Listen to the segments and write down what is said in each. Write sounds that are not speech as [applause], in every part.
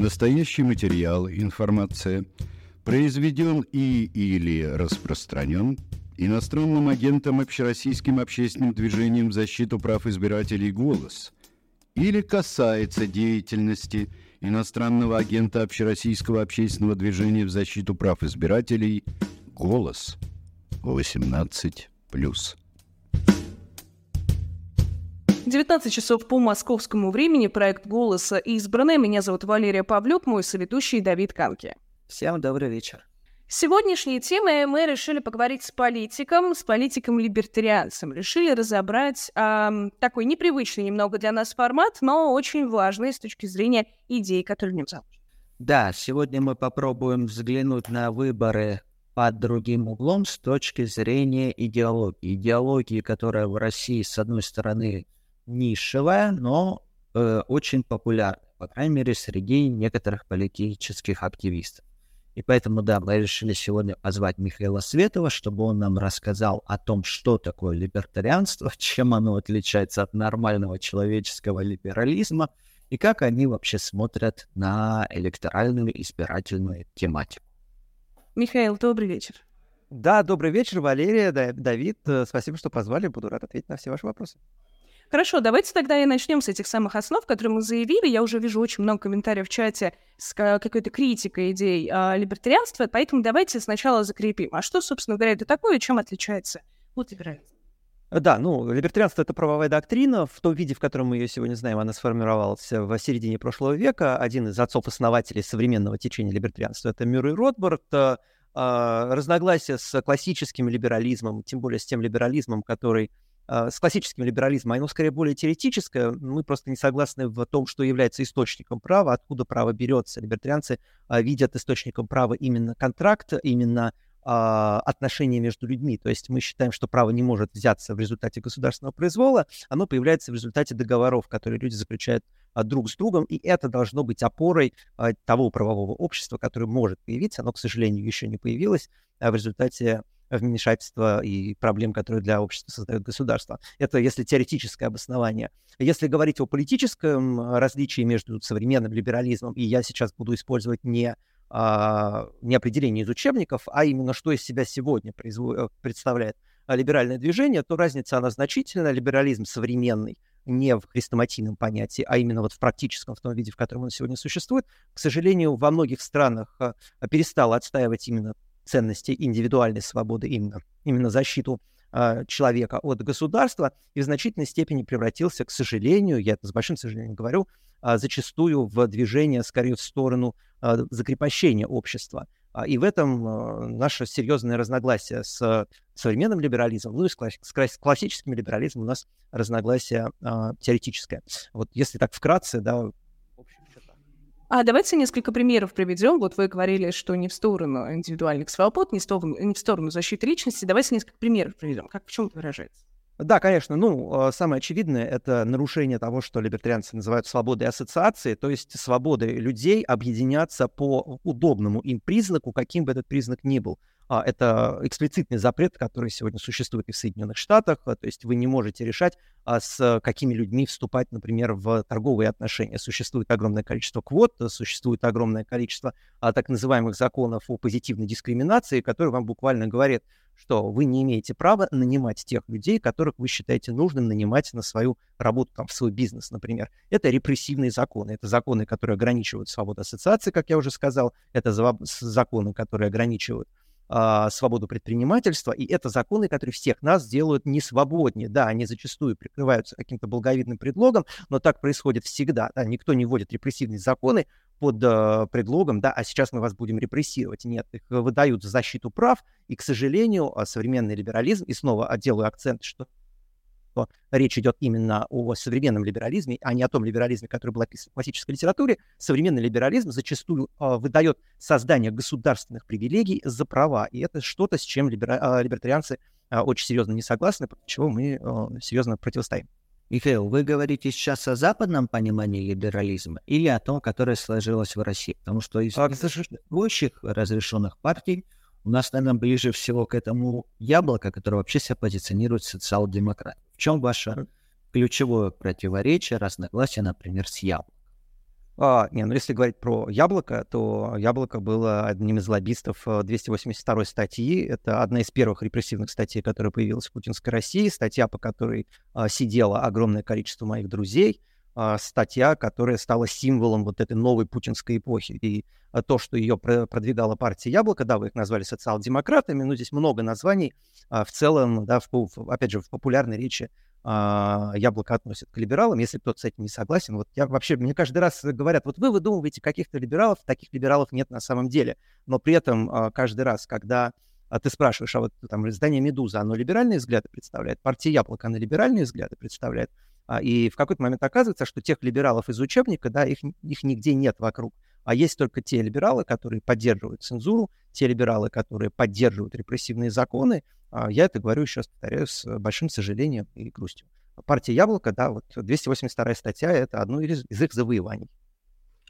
Настоящий материал, информация, произведен и или распространен иностранным агентом Общероссийским общественным движением в защиту прав избирателей «Голос» или касается деятельности иностранного агента Общероссийского общественного движения в защиту прав избирателей «Голос» 18+. 19 часов по московскому времени. Проект «Голоса» избранная. Меня зовут Валерия Павлюк, мой соведущий Давид Канки. Всем добрый вечер. Сегодняшние темы мы решили поговорить с политиком, с политиком-либертарианцем. Решили разобрать э, такой непривычный немного для нас формат, но очень важный с точки зрения идей, которые в нем заложены. Да, сегодня мы попробуем взглянуть на выборы под другим углом с точки зрения идеологии. Идеологии, которая в России, с одной стороны, нишевая, но э, очень популярная, по крайней мере, среди некоторых политических активистов. И поэтому, да, мы решили сегодня позвать Михаила Светова, чтобы он нам рассказал о том, что такое либертарианство, [laughs] чем оно отличается от нормального человеческого либерализма и как они вообще смотрят на электоральную избирательную тематику. Михаил, добрый вечер. Да, добрый вечер, Валерия, Давид. Э, спасибо, что позвали. Буду рад ответить на все ваши вопросы. Хорошо, давайте тогда и начнем с этих самых основ, которые мы заявили. Я уже вижу очень много комментариев в чате с какой-то критикой идей э, либертарианства, поэтому давайте сначала закрепим. А что, собственно говоря, это такое и чем отличается от либерализма? Да, ну, либертарианство — это правовая доктрина. В том виде, в котором мы ее сегодня знаем, она сформировалась в середине прошлого века. Один из отцов-основателей современного течения либертарианства — это Мюррей Ротбард. Э, разногласия с классическим либерализмом, тем более с тем либерализмом, который а, с классическим либерализмом, оно скорее более теоретическое. Мы просто не согласны в том, что является источником права, откуда право берется. Либертарианцы а, видят источником права именно контракт, именно а, отношения между людьми. То есть мы считаем, что право не может взяться в результате государственного произвола, оно появляется в результате договоров, которые люди заключают друг с другом, и это должно быть опорой того правового общества, которое может появиться. Оно, к сожалению, еще не появилось в результате вмешательства и проблем, которые для общества создает государство. Это если теоретическое обоснование. Если говорить о политическом различии между современным либерализмом, и я сейчас буду использовать не а, не определение из учебников, а именно что из себя сегодня производ... представляет либеральное движение, то разница она значительная. Либерализм современный не в хрестоматийном понятии, а именно вот в практическом, в том виде, в котором он сегодня существует, к сожалению, во многих странах перестал отстаивать именно ценности индивидуальной свободы, именно, именно защиту э, человека от государства, и в значительной степени превратился, к сожалению, я это с большим сожалением говорю, э, зачастую в движение скорее в сторону э, закрепощения общества. И в этом наше серьезное разногласие с современным либерализмом, ну и с, классическим либерализмом у нас разногласие теоретическое. Вот если так вкратце, да, а давайте несколько примеров приведем. Вот вы говорили, что не в сторону индивидуальных свобод, не в сторону, не в сторону защиты личности. Давайте несколько примеров приведем. Как в чем это выражается? Да, конечно. Ну, а, самое очевидное — это нарушение того, что либертарианцы называют свободой ассоциации, то есть свободой людей объединяться по удобному им признаку, каким бы этот признак ни был. А, это эксплицитный запрет, который сегодня существует и в Соединенных Штатах. А, то есть вы не можете решать, а, с какими людьми вступать, например, в торговые отношения. Существует огромное количество квот, существует огромное количество так называемых законов о позитивной дискриминации, которые вам буквально говорят, что вы не имеете права нанимать тех людей, которых вы считаете нужным нанимать на свою работу, там, в свой бизнес, например. Это репрессивные законы. Это законы, которые ограничивают свободу ассоциации, как я уже сказал. Это законы, которые ограничивают а, свободу предпринимательства, и это законы, которые всех нас делают не свободнее. Да, они зачастую прикрываются каким-то благовидным предлогом, но так происходит всегда. Да, никто не вводит репрессивные законы под э, предлогом, да, а сейчас мы вас будем репрессировать. Нет, их выдают за защиту прав, и, к сожалению, современный либерализм, и снова делаю акцент, что что речь идет именно о современном либерализме, а не о том либерализме, который был описан в классической литературе, современный либерализм зачастую э, выдает создание государственных привилегий за права. И это что-то, с чем либера... э, либертарианцы э, очень серьезно не согласны, чего мы э, серьезно противостоим. Михаил, вы говорите сейчас о западном понимании либерализма или о том, которое сложилось в России? Потому что из существующих разрешенных партий у нас, наверное, ближе всего к этому яблоко, которое вообще себя позиционирует социал-демократ. В чем ваше ключевое противоречие, разногласие, например, с яблоком? А, не, ну если говорить про яблоко, то яблоко было одним из лоббистов 282 статьи. Это одна из первых репрессивных статей, которая появилась в путинской России. Статья, по которой а, сидело огромное количество моих друзей. А, статья, которая стала символом вот этой новой путинской эпохи. И а, то, что ее продвигала партия Яблоко, да, вы их назвали социал-демократами, но здесь много названий. А, в целом, да, в, опять же, в популярной речи яблоко относят к либералам, если кто-то с этим не согласен. Вот я вообще, мне каждый раз говорят, вот вы выдумываете каких-то либералов, таких либералов нет на самом деле. Но при этом каждый раз, когда а ты спрашиваешь, а вот там издание «Медуза», оно либеральные взгляды представляет, партия «Яблоко», она либеральные взгляды представляет, и в какой-то момент оказывается, что тех либералов из учебника, да, их, их нигде нет вокруг, а есть только те либералы, которые поддерживают цензуру, те либералы, которые поддерживают репрессивные законы, а, я это говорю раз, повторяю, с большим сожалением и грустью. Партия Яблоко, да, вот 282 статья — это одно из, из их завоеваний.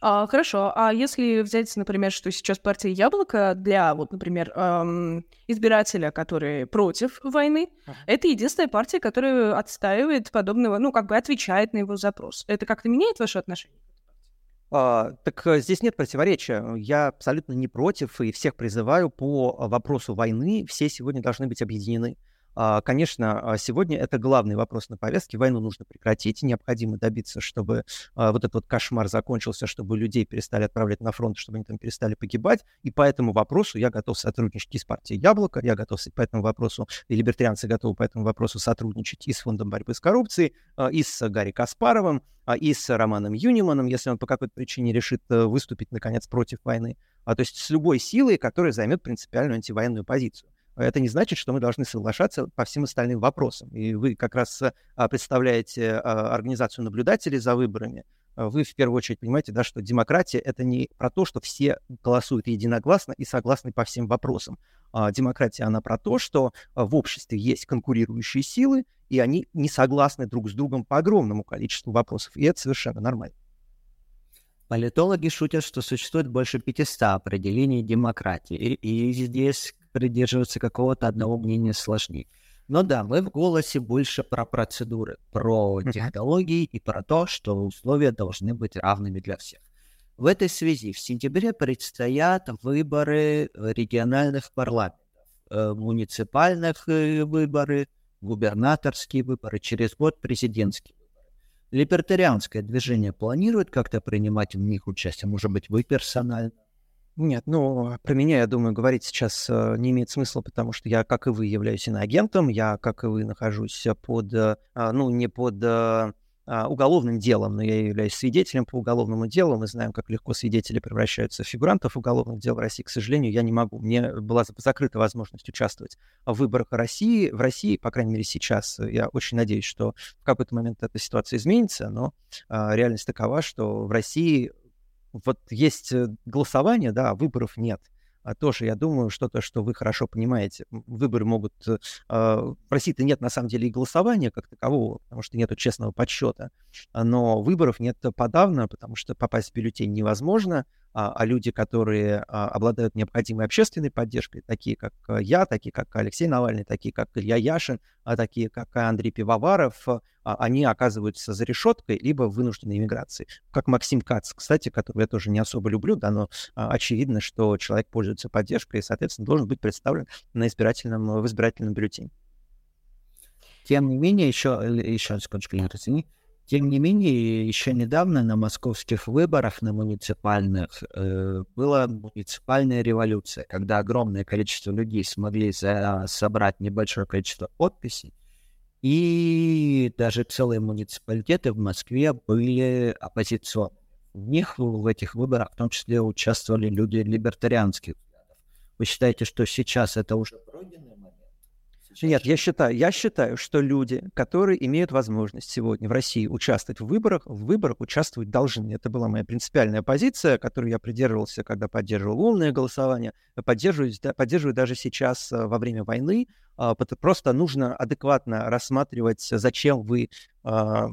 А, хорошо, а если взять, например, что сейчас партия Яблоко для, вот, например, эм, избирателя, который против войны, uh-huh. это единственная партия, которая отстаивает подобного, ну, как бы отвечает на его запрос. Это как-то меняет ваше отношение? А, так э, здесь нет противоречия. Я абсолютно не против и всех призываю по вопросу войны. Все сегодня должны быть объединены. А, конечно, а, сегодня это главный вопрос на повестке. Войну нужно прекратить. Необходимо добиться, чтобы а, вот этот вот кошмар закончился, чтобы людей перестали отправлять на фронт, чтобы они там перестали погибать. И по этому вопросу я готов сотрудничать и с партией Яблоко, я готов по этому вопросу, и либертарианцы готовы по этому вопросу сотрудничать и с Фондом борьбы с коррупцией, и с Гарри Каспаровым, и с Романом Юниманом, если он по какой-то причине решит э, выступить, наконец, против войны. То есть с любой силой, которая займет принципиальную антивоенную позицию это не значит, что мы должны соглашаться по всем остальным вопросам. И вы как раз а, представляете а, организацию наблюдателей за выборами. А, вы в первую очередь понимаете, да, что демократия — это не про то, что все голосуют единогласно и согласны по всем вопросам. Демократия, она про то, что в обществе есть конкурирующие силы, и они не согласны друг с другом по огромному количеству вопросов. И это совершенно нормально. Политологи шутят, что существует больше 500 определений демократии. И, и здесь придерживаться какого-то одного мнения сложнее. Но да, мы в голосе больше про процедуры, про технологии и про то, что условия должны быть равными для всех. В этой связи в сентябре предстоят выборы региональных парламентов, э, муниципальных э, выборы, губернаторские выборы, через год президентские выборы. Либертарианское движение планирует как-то принимать в них участие? Может быть, вы персонально? Нет, ну, про меня, я думаю, говорить сейчас э, не имеет смысла, потому что я, как и вы, являюсь иноагентом, я, как и вы, нахожусь под, э, а, ну, не под э, а, уголовным делом, но я являюсь свидетелем по уголовному делу. Мы знаем, как легко свидетели превращаются в фигурантов уголовных дел в России. К сожалению, я не могу. Мне была закрыта возможность участвовать в выборах России. В России, по крайней мере, сейчас. Я очень надеюсь, что в какой-то момент эта ситуация изменится, но а, реальность такова, что в России вот есть э, голосование, да, а выборов нет. А тоже, я думаю, что-то, что вы хорошо понимаете. Выборы могут... Э, в России-то нет, на самом деле, и голосования как такового, потому что нет честного подсчета. Но выборов нет подавно, потому что попасть в бюллетень невозможно а, а люди, которые а, обладают необходимой общественной поддержкой, такие как э, я, такие как Алексей Навальный, такие как Илья Яшин, а такие как Андрей Пивоваров, а, они оказываются за решеткой либо вынужденной иммиграции. Как Максим Кац, кстати, которого я тоже не особо люблю, да, но очевидно, что человек пользуется поддержкой и, соответственно, должен быть представлен на избирательном, в избирательном бюллетене. Тем не менее, еще, еще секундочку, извини, тем не менее, еще недавно на московских выборах, на муниципальных, э, была муниципальная революция, когда огромное количество людей смогли собрать небольшое количество подписей, и даже целые муниципалитеты в Москве были оппозиционными. В них, в этих выборах, в том числе, участвовали люди либертарианских взглядов. Вы считаете, что сейчас это уже пройденный нет, я считаю, я считаю, что люди, которые имеют возможность сегодня в России участвовать в выборах, в выборах участвовать должны. Это была моя принципиальная позиция, которую я придерживался, когда поддерживал умное голосование, поддерживаю, поддерживаю даже сейчас э, во время войны. А, просто нужно адекватно рассматривать, зачем вы а,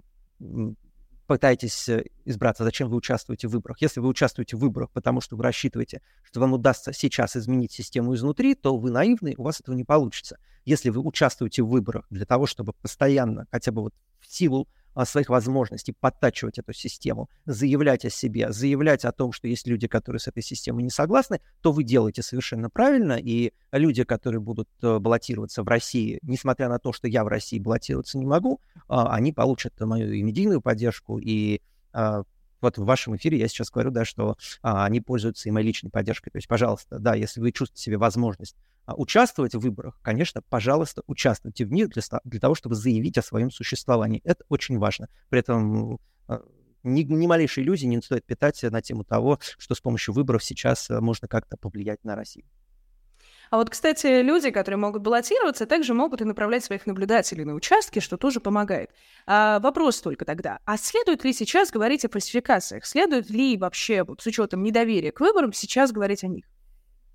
пытаетесь э, избраться, зачем вы участвуете в выборах. Если вы участвуете в выборах, потому что вы рассчитываете, что вам удастся сейчас изменить систему изнутри, то вы наивны, у вас этого не получится. Если вы участвуете в выборах для того, чтобы постоянно, хотя бы вот в силу своих возможностей, подтачивать эту систему, заявлять о себе, заявлять о том, что есть люди, которые с этой системой не согласны, то вы делаете совершенно правильно, и люди, которые будут э, баллотироваться в России, несмотря на то, что я в России баллотироваться не могу, а, они получат мою и медийную поддержку, и а, вот в вашем эфире я сейчас говорю, да, что а, они пользуются и моей личной поддержкой. То есть, пожалуйста, да, если вы чувствуете себе возможность а, участвовать в выборах, конечно, пожалуйста, участвуйте в них для, для того, чтобы заявить о своем существовании. Это очень важно. При этом а, ни, ни малейшей иллюзии не стоит питать на тему того, что с помощью выборов сейчас а, можно как-то повлиять на Россию. А вот, кстати, люди, которые могут баллотироваться, также могут и направлять своих наблюдателей на участки, что тоже помогает. А, вопрос только тогда, а следует ли сейчас говорить о фальсификациях? Следует ли вообще, вот, с учетом недоверия к выборам, сейчас говорить о них?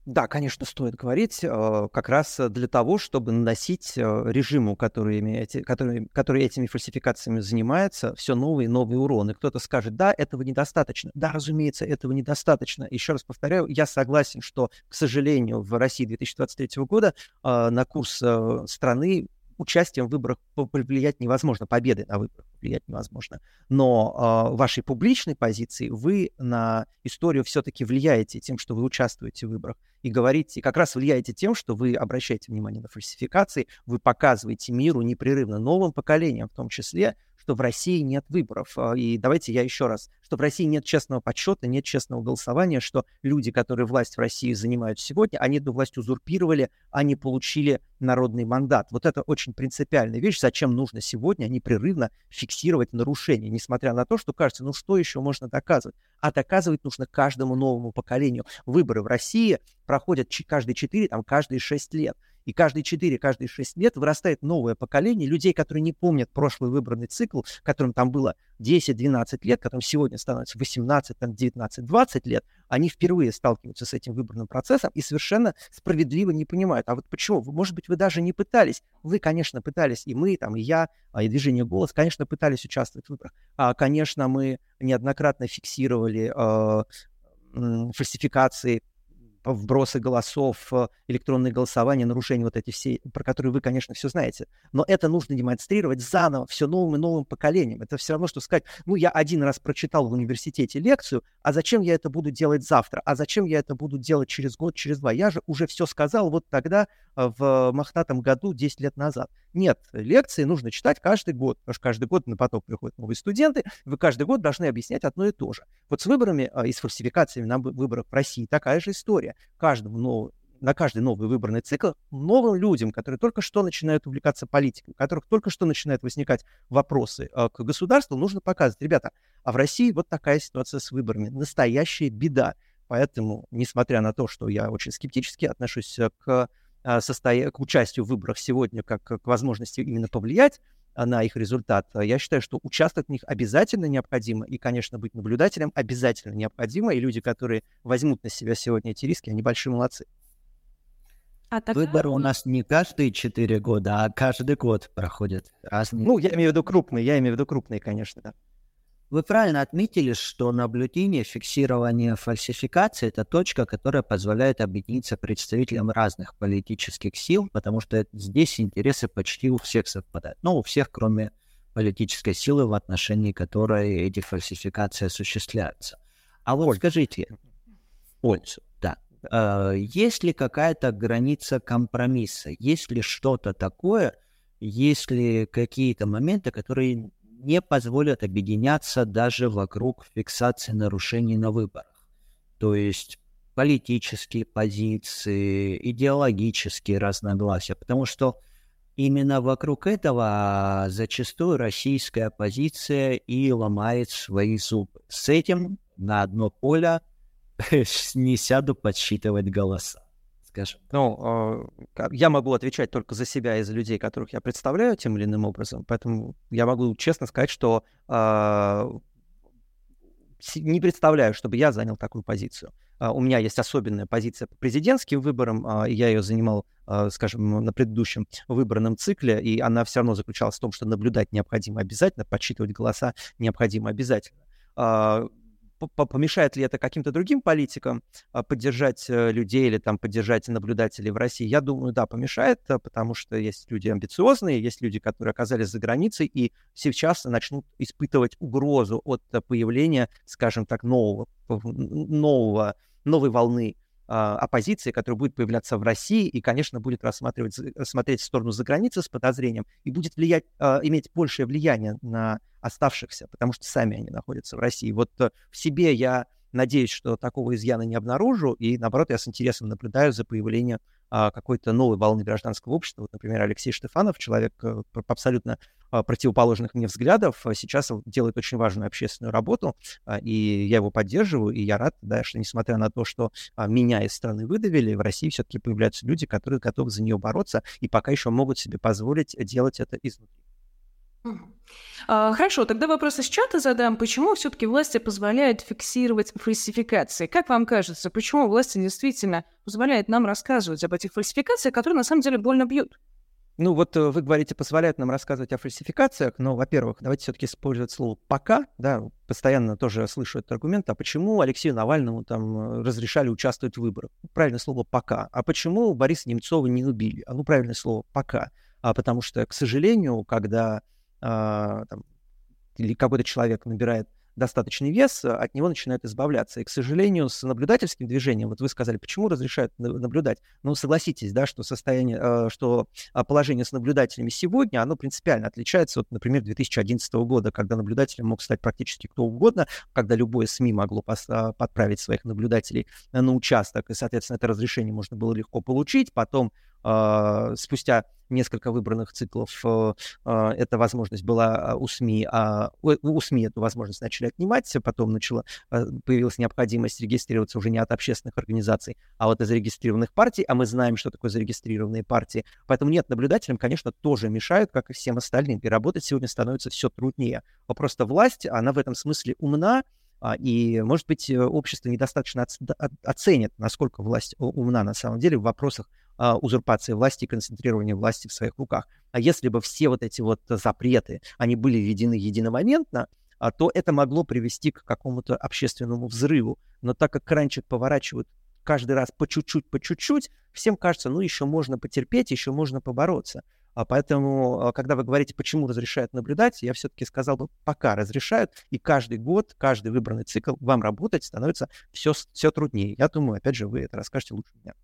Да, конечно, стоит говорить э, как раз для того, чтобы наносить э, режиму, который, который, который этими фальсификациями занимается, все новые и новые уроны. Кто-то скажет, да, этого недостаточно. Да, разумеется, этого недостаточно. Еще раз повторяю, я согласен, что, к сожалению, в России 2023 года э, на курс э, страны участием в выборах повлиять невозможно, победы на выборах повлиять невозможно. Но э, вашей публичной позиции вы на историю все-таки влияете тем, что вы участвуете в выборах и говорите, как раз влияете тем, что вы обращаете внимание на фальсификации, вы показываете миру непрерывно, новым поколениям в том числе, что в России нет выборов. А, и давайте я еще раз, что в России нет честного подсчета, нет честного голосования, что люди, которые власть в России занимают сегодня, они эту власть узурпировали, они получили народный мандат. Вот это очень принципиальная вещь, зачем нужно сегодня непрерывно фиксировать нарушения, несмотря на то, что кажется, ну что еще можно доказывать? А доказывать нужно каждому новому поколению. Выборы в России проходят каждые 4, там, каждые 6 лет. И каждые 4, каждые 6 лет вырастает новое поколение людей, которые не помнят прошлый выбранный цикл, которым там было 10-12 лет, которым сегодня становится 18, там, 19, 20 лет, они впервые сталкиваются с этим выбранным процессом и совершенно справедливо не понимают, а вот почему? Может быть, вы даже не пытались. Вы, конечно, пытались, и мы, там, и я, а, и движение «Голос», конечно, пытались участвовать в выборах. А, конечно, мы неоднократно фиксировали э, фальсификации вбросы голосов, э, электронные голосования, нарушения вот эти все, про которые вы, конечно, все знаете. Но это нужно демонстрировать заново, все новым и новым поколением. Это все равно, что сказать, ну, я один раз прочитал в университете лекцию, а зачем я это буду делать завтра? А зачем я это буду делать через год, через два? Я же уже все сказал вот тогда, э, в мохнатом году, 10 лет назад. Нет, лекции нужно читать каждый год, потому что каждый год на поток приходят новые студенты, вы каждый год должны объяснять одно и то же. Вот с выборами э, и с фальсификациями на выборах в России такая же история. Каждому новому на каждый новый выборный цикл новым людям, которые только что начинают увлекаться политикой, у которых только что начинают возникать вопросы э, к государству, нужно показывать, ребята, а в России вот такая ситуация с выборами, настоящая беда. Поэтому, несмотря на то, что я очень скептически отношусь к, э, состоя... к участию в выборах сегодня как к возможности именно повлиять на их результат, я считаю, что участвовать в них обязательно необходимо, и, конечно, быть наблюдателем обязательно необходимо, и люди, которые возьмут на себя сегодня эти риски, они большие молодцы. А тогда... Выборы у нас не каждые четыре года, а каждый год проходят разные. Ну, я имею в виду крупные, я имею в виду крупные, конечно, да. Вы правильно отметили, что наблюдение, фиксирование фальсификации – это точка, которая позволяет объединиться представителям разных политических сил, потому что здесь интересы почти у всех совпадают. Ну, у всех, кроме политической силы, в отношении которой эти фальсификации осуществляются. А вот скажите, пользу, да. Э, есть ли какая-то граница компромисса? Есть ли что-то такое, есть ли какие-то моменты, которые не позволят объединяться даже вокруг фиксации нарушений на выборах? То есть политические позиции, идеологические разногласия, потому что именно вокруг этого зачастую российская оппозиция и ломает свои зубы. С этим на одно поле [laughs] не сяду подсчитывать голоса, скажем. Ну, э, я могу отвечать только за себя и за людей, которых я представляю тем или иным образом, поэтому я могу честно сказать, что э, не представляю, чтобы я занял такую позицию. Uh, у меня есть особенная позиция по президентским выборам, uh, я ее занимал, скажем, на предыдущем выборном цикле, и она все равно заключалась в том, что наблюдать необходимо обязательно, подсчитывать голоса необходимо обязательно помешает ли это каким-то другим политикам а, поддержать э, людей или там поддержать наблюдателей в России? Я думаю, да, помешает, э, потому что есть люди амбициозные, есть люди, которые оказались за границей и сейчас начнут испытывать угрозу от появления, скажем так, нового, нового новой волны оппозиции, которая будет появляться в России и, конечно, будет рассматривать, смотреть в сторону за границей с подозрением и будет влиять, а, иметь большее влияние на оставшихся, потому что сами они находятся в России. Вот э, в себе я надеюсь, что такого изъяна не обнаружу, и, наоборот, я с интересом наблюдаю за появлением а, какой-то новой волны гражданского общества. Вот, например, Алексей Штефанов, человек э, абсолютно а, противоположных мне взглядов, а, сейчас делает очень важную общественную работу, и я его поддерживаю, и я рад, да, что несмотря на то, что меня из страны выдавили, в России все-таки появляются люди, которые готовы за нее бороться и пока еще могут себе позволить делать это изнутри. А, хорошо, тогда вопрос из чата задам. Почему все-таки власти позволяют фиксировать фальсификации? Как вам кажется, почему власти действительно позволяют нам рассказывать об этих фальсификациях, которые на самом деле больно бьют? Ну вот э, вы говорите, позволяют нам рассказывать о фальсификациях, но, во-первых, давайте все-таки использовать слово «пока», да, постоянно тоже слышу этот аргумент, а почему Алексею Навальному там э, разрешали участвовать в выборах? Правильное слово «пока». А почему Бориса Немцова не убили? А ну, правильное слово «пока». А потому что, к сожалению, когда там, или какой-то человек набирает достаточный вес, от него начинают избавляться. И, к сожалению, с наблюдательским движением, вот вы сказали, почему разрешают наблюдать? Ну, согласитесь, да, что состояние, а, что а, положение с наблюдателями сегодня, оно принципиально отличается от, например, 2011 года, когда наблюдателем мог стать практически кто угодно, когда любое СМИ могло подправить своих наблюдателей на участок, и, соответственно, это разрешение можно было легко получить. Потом а, спустя несколько выбранных циклов э, а, эта возможность была а, у СМИ, а у СМИ эту возможность начали отнимать, потом начала, появилась необходимость регистрироваться уже не от общественных организаций, а вот из зарегистрированных партий, а мы знаем, что такое зарегистрированные партии. Поэтому нет, наблюдателям, конечно, тоже мешают, как и всем остальным, и работать сегодня становится все труднее. Но просто власть, она в этом смысле умна, и, может быть, общество недостаточно оценит, насколько власть умна на самом деле в вопросах а, узурпации власти и концентрирования власти в своих руках. А если бы все вот эти вот запреты, они были введены единомоментно, а, то это могло привести к какому-то общественному взрыву. Но так как кранчик поворачивают каждый раз по чуть-чуть, по чуть-чуть, всем кажется, ну, еще можно потерпеть, еще можно побороться. А поэтому, а, когда вы говорите, почему разрешают наблюдать, я все-таки сказал бы, пока разрешают, и каждый год, каждый выбранный цикл вам работать становится все, все труднее. Я думаю, опять же, вы это расскажете лучше меня.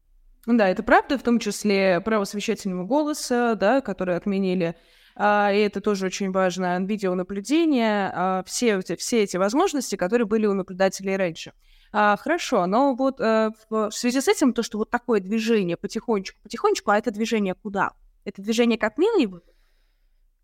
Ну да, это правда, в том числе право совещательного голоса, да, которое отменили. А, и это тоже очень важно. Видеонаблюдение, а, все, все эти возможности, которые были у наблюдателей раньше. А, хорошо, но вот а, в связи с этим, то, что вот такое движение потихонечку, потихонечку, а это движение куда? Это движение к отмене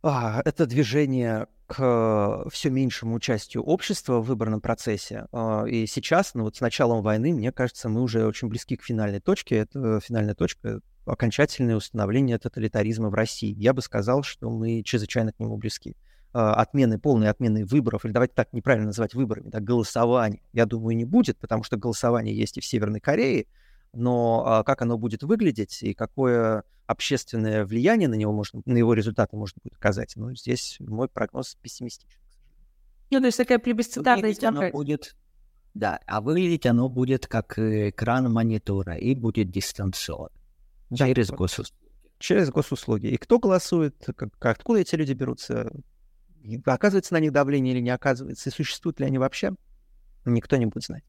а, это движение к э, все меньшему участию общества в выборном процессе. А, и сейчас, ну вот с началом войны, мне кажется, мы уже очень близки к финальной точке. Это финальная точка окончательное установление тоталитаризма в России. Я бы сказал, что мы чрезвычайно к нему близки. А, отмены, полной отмены выборов, или давайте так неправильно называть выборами, да, голосование, я думаю, не будет, потому что голосование есть и в Северной Корее, но а, как оно будет выглядеть и какое общественное влияние на него можно, на его результаты можно будет оказать, ну, здесь мой прогноз пессимистичен. Ну, то есть такая плебисцитарная будет, да, а выглядеть оно будет как экран монитора и будет дистанционно. Да, через госуслуги. Через госуслуги. И кто голосует, как, откуда эти люди берутся, оказывается на них давление или не оказывается, и существуют ли они вообще, никто не будет знать.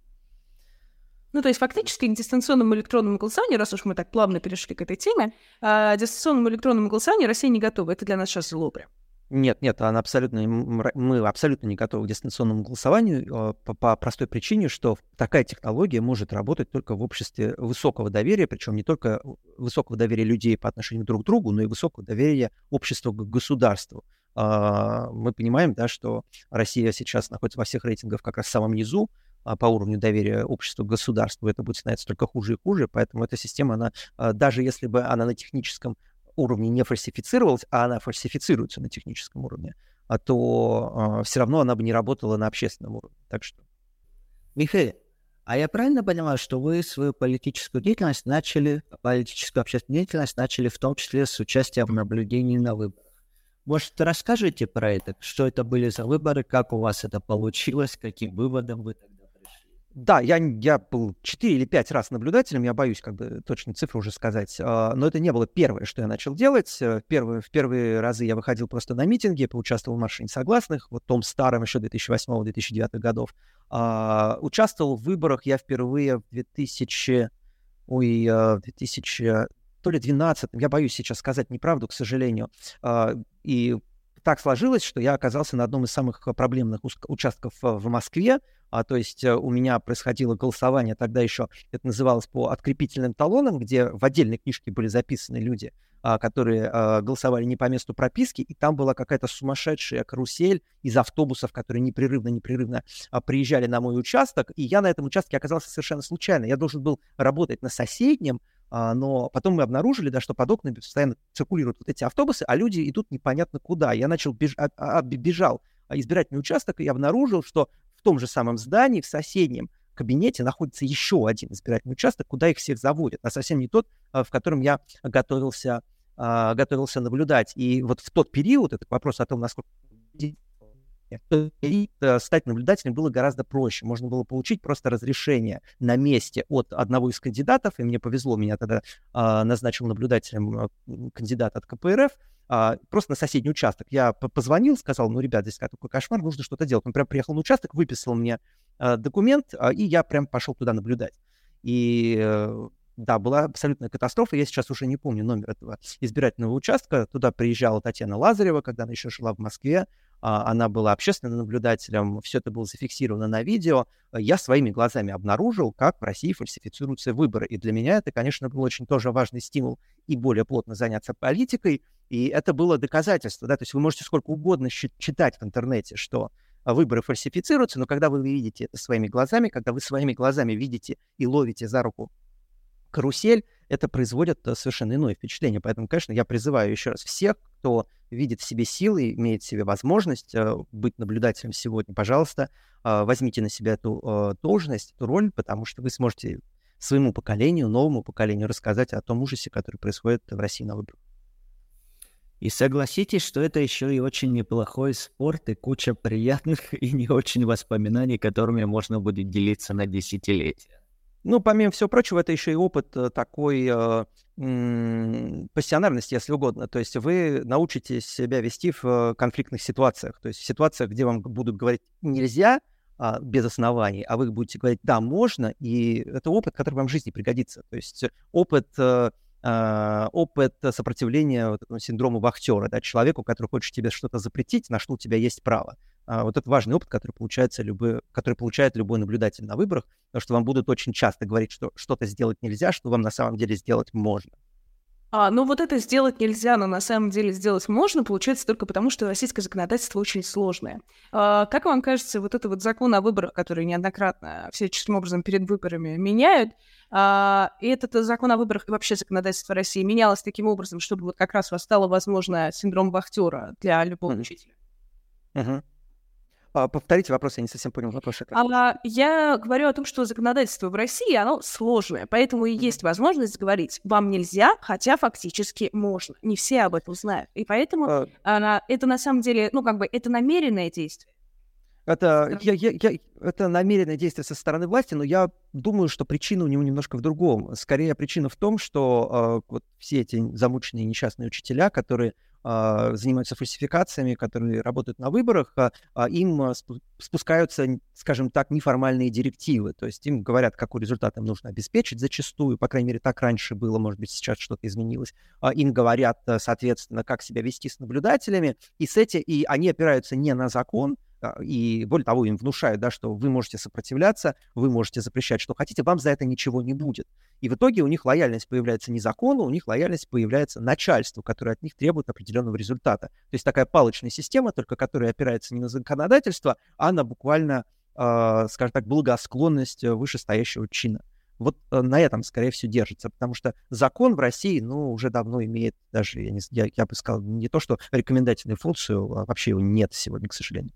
Ну, то есть фактически к дистанционному электронному голосованию, раз уж мы так плавно перешли к этой теме, а, дистанционному электронному голосованию Россия не готова. Это для нас сейчас зло прям. Нет, нет, она абсолютно, мы абсолютно не готовы к дистанционному голосованию а, по, по простой причине, что такая технология может работать только в обществе высокого доверия, причем не только высокого доверия людей по отношению друг к другу, но и высокого доверия общества к государству. А, мы понимаем, да, что Россия сейчас находится во всех рейтингах как раз в самом низу, по уровню доверия общества к государству, это будет становиться только хуже и хуже, поэтому эта система, она, а, даже если бы она на техническом уровне не фальсифицировалась, а она фальсифицируется на техническом уровне, а то все равно она бы не работала на общественном уровне. Так что... Михаил, а я правильно понимаю, что вы свою политическую деятельность начали, политическую общественную деятельность начали в том числе с участием в наблюдении на выборах? Может, расскажите про это? Что это были за выборы, как у вас это получилось, каким выводом вы тогда да, я, я был 4 или 5 раз наблюдателем, я боюсь как бы точную цифру уже сказать, а, но это не было первое, что я начал делать. Э, первые, в первые разы я выходил просто на митинги, поучаствовал в марше согласных, вот том старом еще 2008-2009 годов. А, участвовал в выборах я впервые в 2000, ой, 2000, э, то ли 12, я боюсь сейчас сказать неправду, к сожалению. А, и так сложилось, что я оказался на одном из самых проблемных участков в Москве, а, то есть э, у меня происходило голосование, тогда еще это называлось по открепительным талонам, где в отдельной книжке были записаны люди, а, которые а, голосовали не по месту прописки, и там была какая-то сумасшедшая карусель из автобусов, которые непрерывно-непрерывно а, приезжали на мой участок, и я на этом участке оказался совершенно случайно. Я должен был работать на соседнем, а, но потом мы обнаружили, да, что под окнами постоянно циркулируют вот эти автобусы, а люди идут непонятно куда. Я начал беж... а, а, бежал избирательный участок и обнаружил, что том же самом здании, в соседнем кабинете находится еще один избирательный участок, куда их всех заводят, а совсем не тот, а, в котором я готовился, а, готовился наблюдать. И вот в тот период, это вопрос о том, насколько э, стать наблюдателем было гораздо проще. Можно было получить просто разрешение на месте от одного из кандидатов, и мне повезло, меня тогда а, назначил наблюдателем кандидат от КПРФ, а, просто на соседний участок. Я позвонил, сказал, ну, ребят, здесь такой кошмар, нужно что-то делать. Он прям приехал на участок, выписал мне а, документ, а, и я прям пошел туда наблюдать. И э, да, была абсолютная катастрофа. Я сейчас уже не помню номер этого избирательного участка. Туда приезжала Татьяна Лазарева, когда она еще жила в Москве. А, она была общественным наблюдателем, все это было зафиксировано на видео. Я своими глазами обнаружил, как в России фальсифицируются выборы. И для меня это, конечно, был очень тоже важный стимул и более плотно заняться политикой. И это было доказательство. Да? То есть вы можете сколько угодно читать в интернете, что выборы фальсифицируются, но когда вы видите это своими глазами, когда вы своими глазами видите и ловите за руку карусель, это производит э, совершенно иное впечатление. Поэтому, конечно, я призываю еще раз всех, кто видит в себе силы, имеет в себе возможность э, быть наблюдателем сегодня, пожалуйста, э, возьмите на себя эту должность, эту роль, потому что вы сможете своему поколению, новому поколению рассказать о том ужасе, который происходит в России на выборах. И согласитесь, что это еще и очень неплохой спорт и куча приятных и не очень воспоминаний, которыми можно будет делиться на десятилетия. Ну, помимо всего прочего, это еще и опыт э, такой пассионарности, если угодно. То есть вы научитесь себя вести в конфликтных ситуациях. То есть в ситуациях, где вам будут говорить «нельзя», а, без оснований, а вы будете говорить «да, можно», и это опыт, который вам в жизни пригодится. То есть опыт э, а, опыт сопротивления вот синдрому вахтера, да, человеку, который хочет тебе что-то запретить, на что у тебя есть право. А, вот это важный опыт, который, получается любой, который получает любой наблюдатель на выборах, потому что вам будут очень часто говорить, что что-то сделать нельзя, что вам на самом деле сделать можно. А, ну вот это сделать нельзя, но на самом деле сделать можно, получается только потому, что российское законодательство очень сложное. А, как вам кажется, вот этот вот закон о выборах, который неоднократно всяческим образом перед выборами меняют, а, и этот закон о выборах и вообще законодательство России менялось таким образом, чтобы вот как раз у вас стало возможно синдром вахтера для любого mm-hmm. учителя? Mm-hmm. Повторите вопрос, я не совсем понял вопрос. А, я говорю о том, что законодательство в России, оно сложное, поэтому и есть возможность говорить, вам нельзя, хотя фактически можно. Не все об этом знают. И поэтому а... она, это на самом деле, ну, как бы, это намеренное действие. Это, я, я, я, это намеренное действие со стороны власти, но я думаю, что причина у него немножко в другом. Скорее, причина в том, что э, вот все эти замученные несчастные учителя, которые занимаются фальсификациями, которые работают на выборах, а, а им спускаются, скажем так, неформальные директивы. То есть им говорят, какой результат им нужно обеспечить зачастую, по крайней мере, так раньше было, может быть, сейчас что-то изменилось. Им говорят, соответственно, как себя вести с наблюдателями, и, с эти, и они опираются не на закон, а, и более того, им внушают, да, что вы можете сопротивляться, вы можете запрещать, что хотите, вам за это ничего не будет. И в итоге у них лояльность появляется не закону, у них лояльность появляется начальству, которое от них требует определенного результата. То есть такая палочная система, только которая опирается не на законодательство, а на буквально, э, скажем так, благосклонность вышестоящего чина. Вот э, на этом, скорее всего, держится, потому что закон в России, ну, уже давно имеет даже, я, не, я, я бы сказал, не то, что рекомендательную функцию, а вообще его нет сегодня, к сожалению.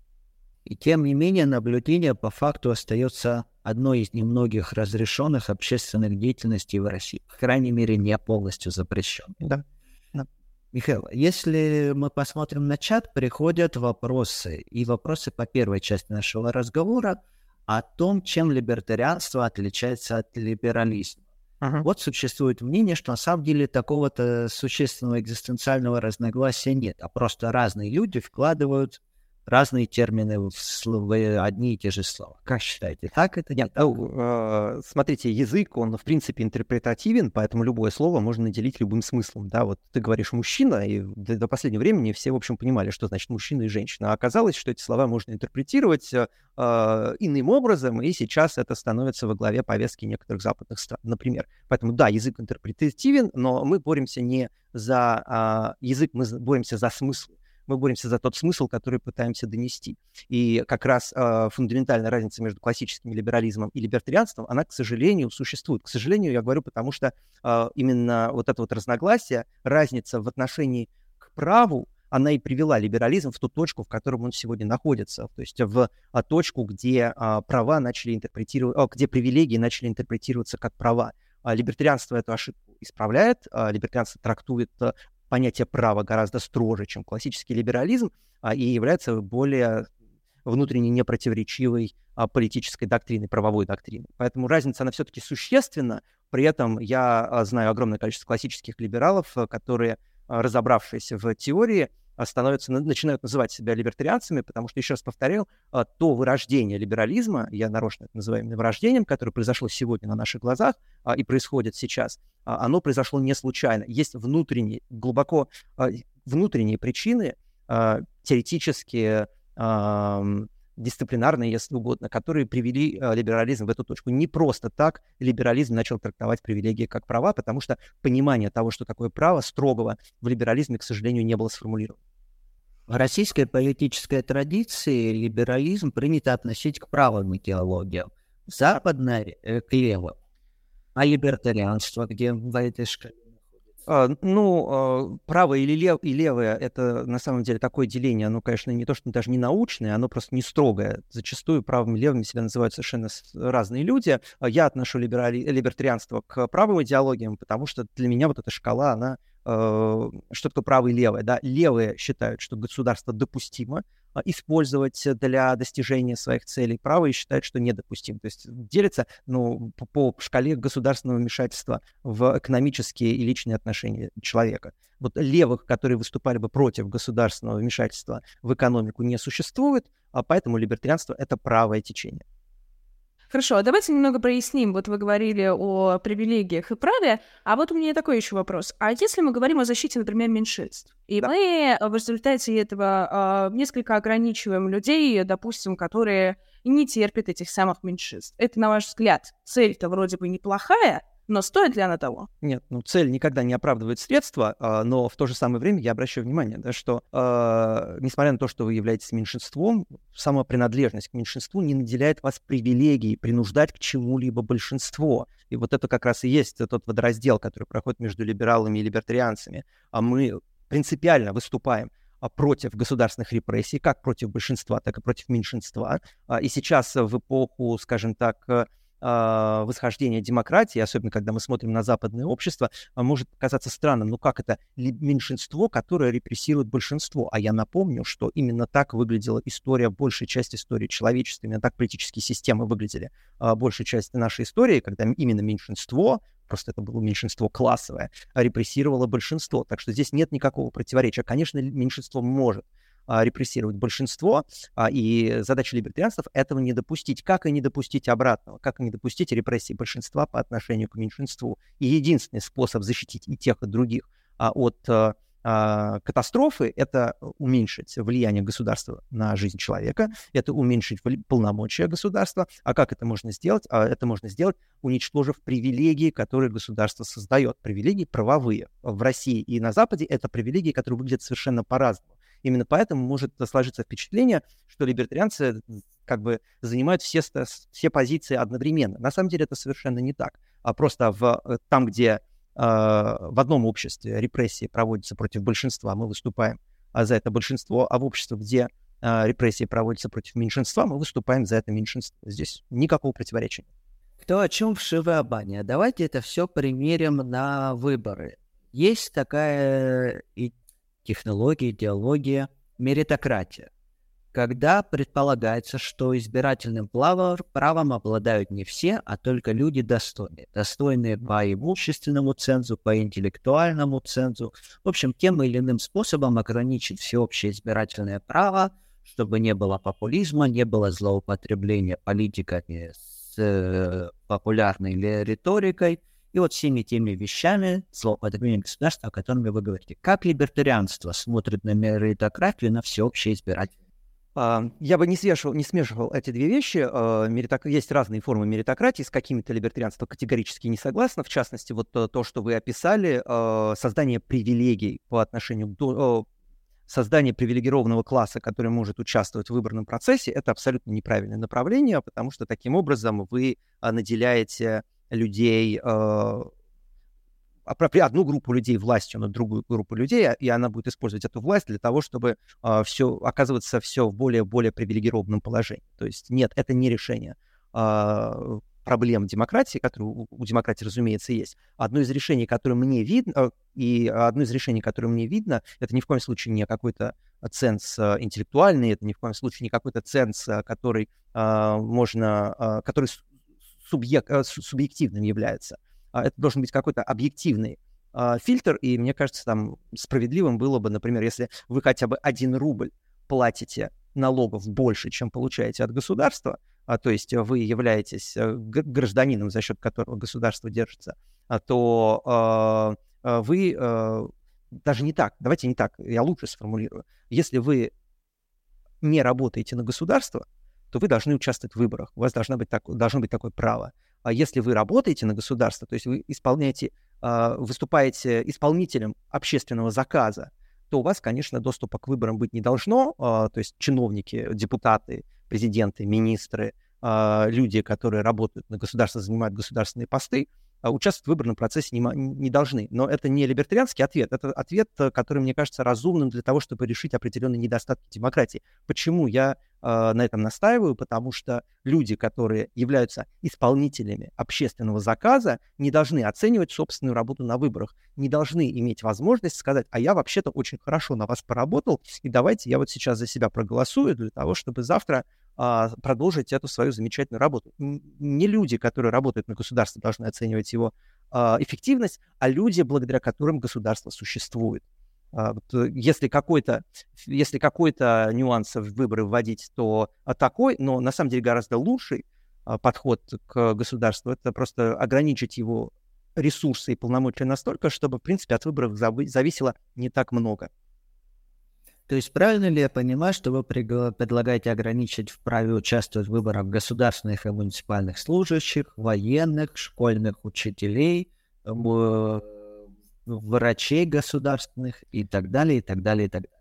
И тем не менее наблюдение по факту остается одной из немногих разрешенных общественных деятельностей в России. По крайней мере, не полностью запрещен. Да. да. Михаил, если мы посмотрим на чат, приходят вопросы. И вопросы по первой части нашего разговора. о том, чем либертарианство отличается от либерализма. Ага. Вот существует мнение, что на самом деле такого-то существенного экзистенциального разногласия нет, а просто разные люди вкладывают разные термины в, в одни и те же слова. Как считаете, так это? Нет, ну, э, смотрите, язык, он в принципе интерпретативен, поэтому любое слово можно наделить любым смыслом. Да, вот ты говоришь мужчина, и до, до последнего времени все, в общем, понимали, что значит мужчина и женщина. А оказалось, что эти слова можно интерпретировать э, иным образом, и сейчас это становится во главе повестки некоторых западных стран, например. Поэтому да, язык интерпретативен, но мы боремся не за э, язык, мы боремся за смысл мы боремся за тот смысл, который пытаемся донести. И как раз э, фундаментальная разница между классическим либерализмом и либертарианством, она, к сожалению, существует. К сожалению, я говорю, потому что э, именно вот это вот разногласие, разница в отношении к праву, она и привела либерализм в ту точку, в котором он сегодня находится, то есть в а, точку, где а, права начали интерпретировать, а, где привилегии начали интерпретироваться как права. А, либертарианство эту ошибку исправляет, а, либертарианство трактует понятие права гораздо строже, чем классический либерализм, а, и является более внутренне непротиворечивой а, политической доктриной, правовой доктриной. Поэтому разница, она все-таки существенна. При этом я а, знаю огромное количество классических либералов, которые, разобравшись в теории, становятся, начинают называть себя либертарианцами, потому что, еще раз повторяю, то вырождение либерализма, я нарочно это называю именно вырождением, которое произошло сегодня на наших глазах и происходит сейчас, оно произошло не случайно. Есть внутренние, глубоко внутренние причины, теоретические, дисциплинарные, если угодно, которые привели э, либерализм в эту точку. Не просто так либерализм начал трактовать привилегии как права, потому что понимание того, что такое право, строгого в либерализме, к сожалению, не было сформулировано. В российской политической традиции либерализм принято относить к правым идеологиям, западной э, к левым. А либертарианство где в этой шкале? А, ну, а, правое или лев, и левое — это на самом деле такое деление, оно, конечно, не то, что даже не научное, оно просто не строгое. Зачастую правыми и левыми себя называют совершенно разные люди. А я отношу либерали... либертарианство к правым идеологиям, потому что для меня вот эта шкала, она что такое правое и левое? Да? Левые считают, что государство допустимо, а, использовать для достижения своих целей. Правые считают, что недопустим. То есть делится ну, по, по шкале государственного вмешательства в экономические и личные отношения человека. Вот левых, которые выступали бы против государственного вмешательства в экономику, не существует, а поэтому либертарианство — это правое течение. Хорошо, а давайте немного проясним. Вот вы говорили о привилегиях и праве, а вот у меня такой еще вопрос. А если мы говорим о защите, например, меньшинств, и да. мы в результате этого э, несколько ограничиваем людей, допустим, которые не терпят этих самых меньшинств. Это, на ваш взгляд, цель-то вроде бы неплохая, но стоит ли она того? Нет, ну цель никогда не оправдывает средства, э, но в то же самое время я обращаю внимание, да, что э, несмотря на то, что вы являетесь меньшинством, сама принадлежность к меньшинству не наделяет вас привилегией принуждать к чему-либо большинство. И вот это как раз и есть тот водораздел, который проходит между либералами и либертарианцами. А мы принципиально выступаем а, против государственных репрессий, как против большинства, так и против меньшинства. А, и сейчас в эпоху, скажем так, э, восхождения демократии, особенно когда мы смотрим на западное общество, а, может казаться странным. Ну как это меньшинство, которое репрессирует большинство? А я напомню, что именно так выглядела история, большая часть истории человечества, именно так политические системы выглядели. Э, большая часть нашей истории, когда именно меньшинство просто это было меньшинство классовое, репрессировало большинство. Так что здесь нет никакого противоречия. Конечно, меньшинство может репрессировать большинство, а, и задача либертарианцев этого не допустить. Как и не допустить обратного, как и не допустить репрессии большинства по отношению к меньшинству. И единственный способ защитить и тех, и других а, от катастрофы — это уменьшить влияние государства на жизнь человека, это уменьшить полномочия государства. А как это можно сделать? Это можно сделать, уничтожив привилегии, которые государство создает. Привилегии правовые. В России и на Западе это привилегии, которые выглядят совершенно по-разному. Именно поэтому может сложиться впечатление, что либертарианцы как бы занимают все, все позиции одновременно. На самом деле это совершенно не так. А просто в, э, там, где э, в одном обществе репрессии проводятся против большинства, мы выступаем а за это большинство, а в обществе, где э, репрессии проводятся против меньшинства, мы выступаем за это меньшинство. Здесь никакого противоречия. Кто о чем в Шивабане? Давайте это все примерим на выборы. Есть такая технология, идеология, меритократия. когда предполагается, что избирательным правом обладают не все, а только люди достойные. Достойные по имущественному цензу, по интеллектуальному цензу. В общем, тем или иным способом ограничить всеобщее избирательное право, чтобы не было популизма, не было злоупотребления политиками с э, популярной риторикой. И вот всеми теми вещами злоупотребления государства, о которых вы говорите. Как либертарианство смотрит на меритократию, на всеобщее избирательное а, я бы не смешивал, не смешивал эти две вещи. А, мериток... Есть разные формы меритократии, с какими-то либертарианство категорически не согласно. В частности, вот э, то, что вы описали, а, создание привилегий по отношению к создание привилегированного класса, который может участвовать в выборном процессе, это абсолютно неправильное направление, потому что таким образом вы наделяете людей одну группу людей властью над другую группу людей, и она будет использовать эту власть для того, чтобы э, все оказываться все в более-более привилегированном положении. То есть нет, это не решение э, проблем демократии, которые у, у демократии, разумеется, есть. Одно из решений, которое мне видно, и одно из решений, которое мне видно, это ни в коем случае не какой-то ценз интеллектуальный, это ни в коем случае не какой-то ценз, который э, можно, э, который субъект, э, субъективным является. А, это должен быть какой-то объективный а, фильтр, и мне кажется, там справедливым было бы, например, если вы хотя бы один рубль платите налогов больше, чем получаете от государства, а, то есть вы являетесь э, гражданином, за счет которого государство держится, то вы а, даже не так, давайте не так, я лучше сформулирую. Если вы не работаете на государство, то вы должны участвовать в выборах, у вас должно быть, так, должно быть такое право. А если вы работаете на государство, то есть вы исполняете, а, выступаете исполнителем общественного заказа, то у вас, конечно, доступа к выборам быть не должно. А, то есть чиновники, депутаты, президенты, министры, люди, которые работают на государство, занимают государственные посты, а, участвовать в выборном процессе не, не должны. Но это не либертарианский ответ, это ответ, э, который, мне кажется, разумным для того, чтобы решить определенные недостатки демократии. Почему я э, на этом настаиваю? Потому что люди, которые являются исполнителями общественного заказа, не должны оценивать собственную работу на выборах, не должны иметь возможность сказать, а я вообще-то очень хорошо на вас поработал, и давайте я вот сейчас за себя проголосую для того, чтобы завтра а, продолжить эту свою замечательную работу. Не люди, которые работают на государстве, должны оценивать его а, эффективность, а люди, благодаря которым государство существует. А, э, если какой-то, если какой-то нюанс в выборы вводить, то такой, но на самом деле гораздо лучший подход к государству, это просто ограничить его ресурсы и полномочия настолько, чтобы, в принципе, от выборов зависело не так много. То есть правильно ли я понимаю, что вы предлагаете ограничить в праве участвовать в выборах государственных и муниципальных служащих, военных, школьных учителей, врачей государственных и так далее, и так далее, и так далее?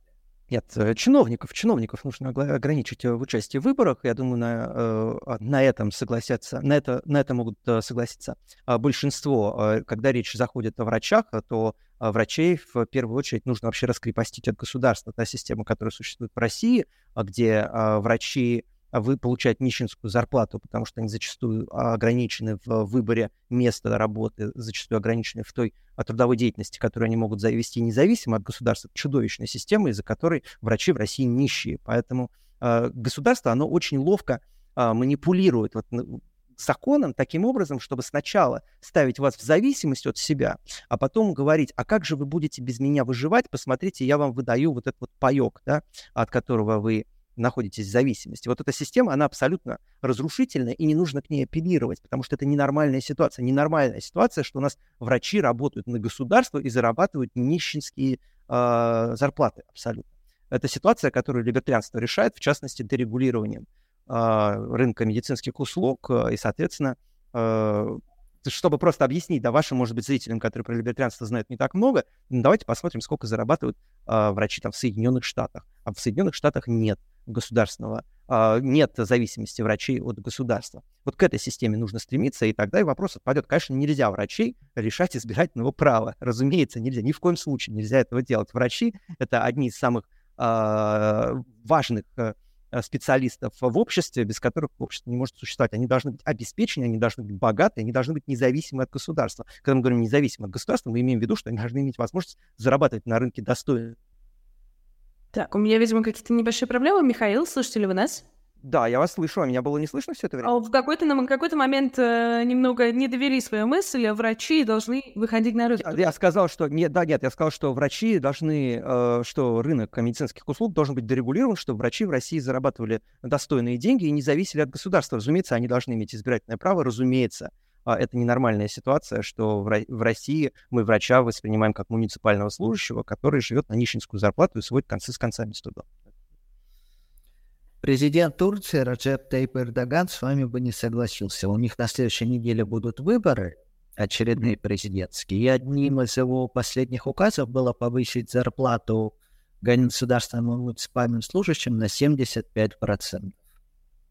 Нет, э, чиновников, чиновников нужно ограничить э, в участии в выборах. Я думаю, на, э, на этом согласятся, на это, на это могут согласиться а большинство. Когда речь заходит о врачах, то врачей в первую очередь нужно вообще раскрепостить от государства. Та система, которая существует в России, где врачи а вы получают нищенскую зарплату, потому что они зачастую ограничены в выборе места работы, зачастую ограничены в той трудовой деятельности, которую они могут завести независимо от государства. Это чудовищная система, из-за которой врачи в России нищие. Поэтому э, государство, оно очень ловко э, манипулирует вот, законом таким образом, чтобы сначала ставить вас в зависимость от себя, а потом говорить, а как же вы будете без меня выживать, посмотрите, я вам выдаю вот этот вот паек, да, от которого вы находитесь в зависимости. Вот эта система, она абсолютно разрушительная, и не нужно к ней апеллировать, потому что это ненормальная ситуация. Ненормальная ситуация, что у нас врачи работают на государство и зарабатывают нищенские э, зарплаты абсолютно. Это ситуация, которую либертарианство решает, в частности, дерегулированием э, рынка медицинских услуг, э, и, соответственно, э, чтобы просто объяснить, да, вашим, может быть, зрителям, которые про либертарианство знают не так много, давайте посмотрим, сколько зарабатывают э, врачи там в Соединенных Штатах. А в Соединенных Штатах нет государственного, а, нет зависимости врачей от государства. Вот к этой системе нужно стремиться, и тогда и вопрос отпадет. Конечно, нельзя врачей решать избирательного права. Разумеется, нельзя. Ни в коем случае нельзя этого делать. Врачи — это одни из самых э, важных э, специалистов в обществе, без которых общество не может существовать. Они должны быть обеспечены, они должны быть богаты, они должны быть независимы от государства. Когда мы говорим независимы от государства, мы имеем в виду, что они должны иметь возможность зарабатывать на рынке достойно Так, у меня, видимо, какие-то небольшие проблемы. Михаил, слышите ли вы нас? Да, я вас слышу, а меня было не слышно все это время? А в какой-то, на какой-то момент э, немного не довели свою мысль, а врачи должны выходить на рынок. Я, я сказал, что... Нет, да, нет, я сказал, что врачи должны... Э, что рынок медицинских услуг должен быть дорегулирован, чтобы врачи в России зарабатывали достойные деньги и не зависели от государства. Разумеется, они должны иметь избирательное право, разумеется. Э, это ненормальная ситуация, что в, России мы врача воспринимаем как муниципального служащего, который живет на нищенскую зарплату и сводит концы с концами с трудом. Президент Турции Раджеп Тейп Эрдоган с вами бы не согласился. У них на следующей неделе будут выборы, очередные президентские, и одним из его последних указов было повысить зарплату государственным и муниципальным служащим на 75%.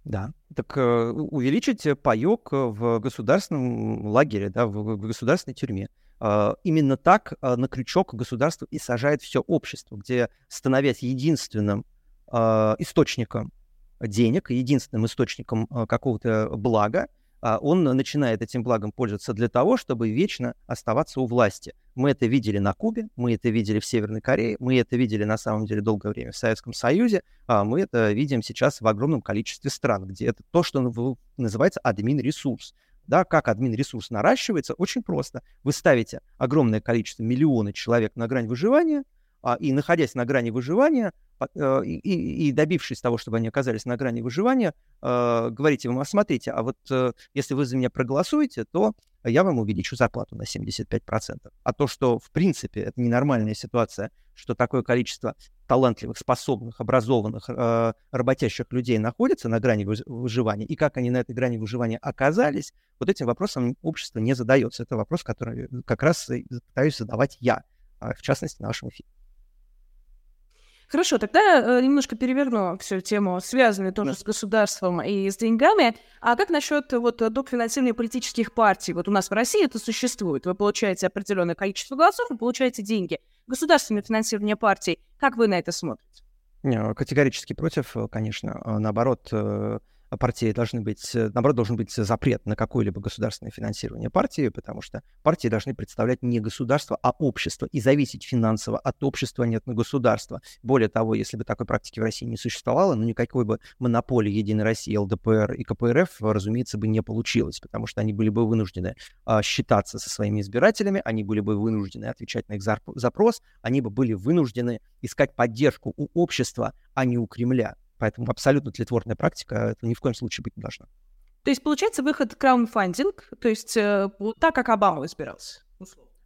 Да, так э, увеличить паёк в государственном лагере, да, в, в государственной тюрьме. Э, именно так э, на крючок государство и сажает все общество, где, становясь единственным э, источником денег, единственным источником э, какого-то блага, а он начинает этим благом пользоваться для того, чтобы вечно оставаться у власти. Мы это видели на Кубе, мы это видели в Северной Корее, мы это видели на самом деле долгое время в Советском Союзе, а мы это видим сейчас в огромном количестве стран, где это то, что называется админ-ресурс. Да, как админ-ресурс наращивается? Очень просто. Вы ставите огромное количество, миллионы человек на грань выживания, а, и находясь на грани выживания, Э, и, и добившись того, чтобы они оказались на грани выживания, э, говорите им, а смотрите, а вот э, если вы за меня проголосуете, то я вам увеличу зарплату на 75%. А то, что в принципе это ненормальная ситуация, что такое количество талантливых, способных, образованных, работящих людей находится на грани выживания, и как они на этой грани выживания оказались, вот этим вопросом общество не задается. Это вопрос, который как раз пытаюсь задавать я, а, в частности, на нашем эфире. Хорошо, тогда э, немножко переверну всю тему, связанную тоже с государством и с деньгами. А как насчет вот доп. финансирования политических партий? Вот у нас в России это существует. Вы получаете определенное количество голосов и получаете деньги. Государственное финансирование партий. Как вы на это смотрите? Категорически против, конечно. А наоборот, э, партии должны быть, э, наоборот, должен быть запрет на какое-либо государственное финансирование партии, потому что партии должны представлять не государство, а общество и зависеть финансово от общества, а не от государства. Более того, если бы такой практики в России не существовало, ну никакой бы монополии Единой России, ЛДПР и КПРФ, разумеется, бы не получилось, потому что они были бы вынуждены а, считаться со своими избирателями, они были бы вынуждены отвечать на их запрос, они бы были вынуждены искать поддержку у общества, а не у Кремля. Поэтому абсолютно тлетворная практика это ни в коем случае быть не должна. То есть, получается, выход краундфандинг, то есть э, так, как Обама избирался?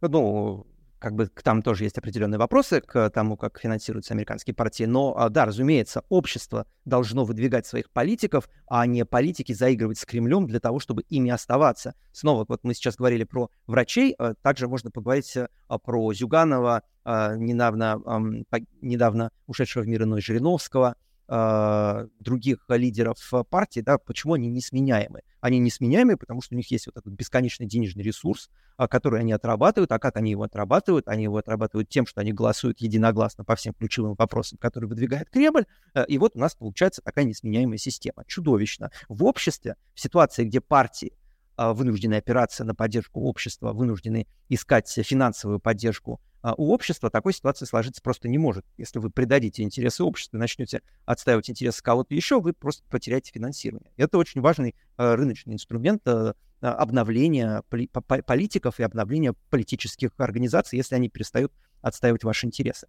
Ну, как бы там тоже есть определенные вопросы к тому, как финансируются американские партии. Но, а, да, разумеется, общество должно выдвигать своих политиков, а не политики заигрывать с Кремлем для того, чтобы ими оставаться. Снова, вот мы сейчас говорили про врачей, а, также можно поговорить а, про Зюганова, недавно, недавно ушедшего в мир иной Жириновского, э, других лидеров э, партии, да, почему они несменяемы? Они несменяемы, потому что у них есть вот этот бесконечный денежный ресурс, который они отрабатывают. А как они его отрабатывают? Они его отрабатывают тем, что они голосуют единогласно по всем ключевым вопросам, которые выдвигает Кремль. Э, и вот у нас получается такая несменяемая система. Чудовищно. В обществе, в ситуации, где партии вынуждены опираться на поддержку общества, вынуждены искать финансовую поддержку а у общества такой ситуации сложиться просто не может. Если вы предадите интересы общества и начнете отстаивать интересы кого-то еще, вы просто потеряете финансирование. Это очень важный э, рыночный инструмент э, обновления поли- политиков и обновления политических организаций, если они перестают отстаивать ваши интересы.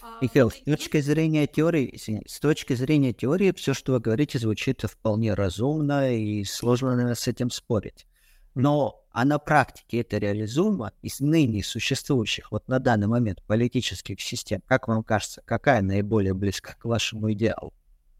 А, Михаил, с точки зрения теории, с точки зрения теории, все, что вы говорите, звучит вполне разумно и сложно с этим спорить. Но а на практике это реализуемо из ныне существующих вот на данный момент политических систем, как вам кажется, какая наиболее близка к вашему идеалу?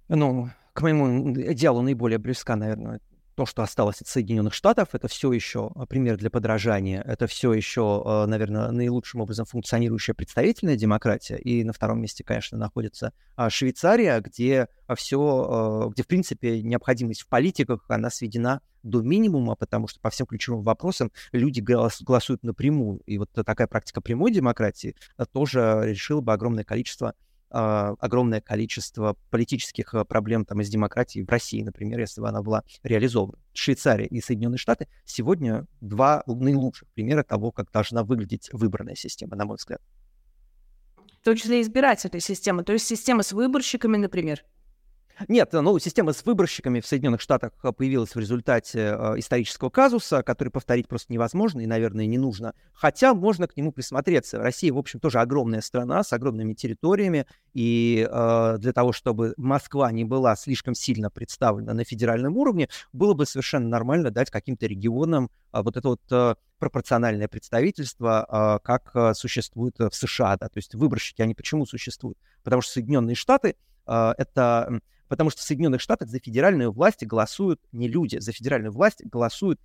Ну, к моему идеалу наиболее близка, наверное, то, что осталось от Соединенных Штатов, это все еще а, пример для подражания, это все еще, а, наверное, наилучшим образом функционирующая представительная демократия. И на втором месте, конечно, находится а, Швейцария, где все, где, в принципе, необходимость в политиках, она сведена до минимума, потому что по всем ключевым вопросам люди голосуют напрямую. И вот такая практика прямой демократии тоже решила бы огромное количество огромное количество политических а, проблем там, из демократии в России, например, если бы она была реализована. Швейцария и Соединенные Штаты сегодня два наилучших примера того, как должна выглядеть выбранная система, на мой взгляд. том числе избирательной системы, то есть система с выборщиками, например. Нет, ну, система с выборщиками в Соединенных Штатах э, появилась в результате э, исторического казуса, который повторить просто невозможно и, наверное, не нужно. Хотя можно к нему присмотреться. Россия, в общем, тоже огромная страна с огромными территориями, и э, для того, чтобы Москва не была слишком сильно представлена на федеральном уровне, было бы совершенно нормально дать каким-то регионам э, вот это вот э, пропорциональное представительство, э, как э, существует в США. Да? То есть выборщики, они почему существуют? Потому что Соединенные Штаты э, это Потому что в Соединенных Штатах за федеральную власть голосуют не люди, за федеральную власть голосуют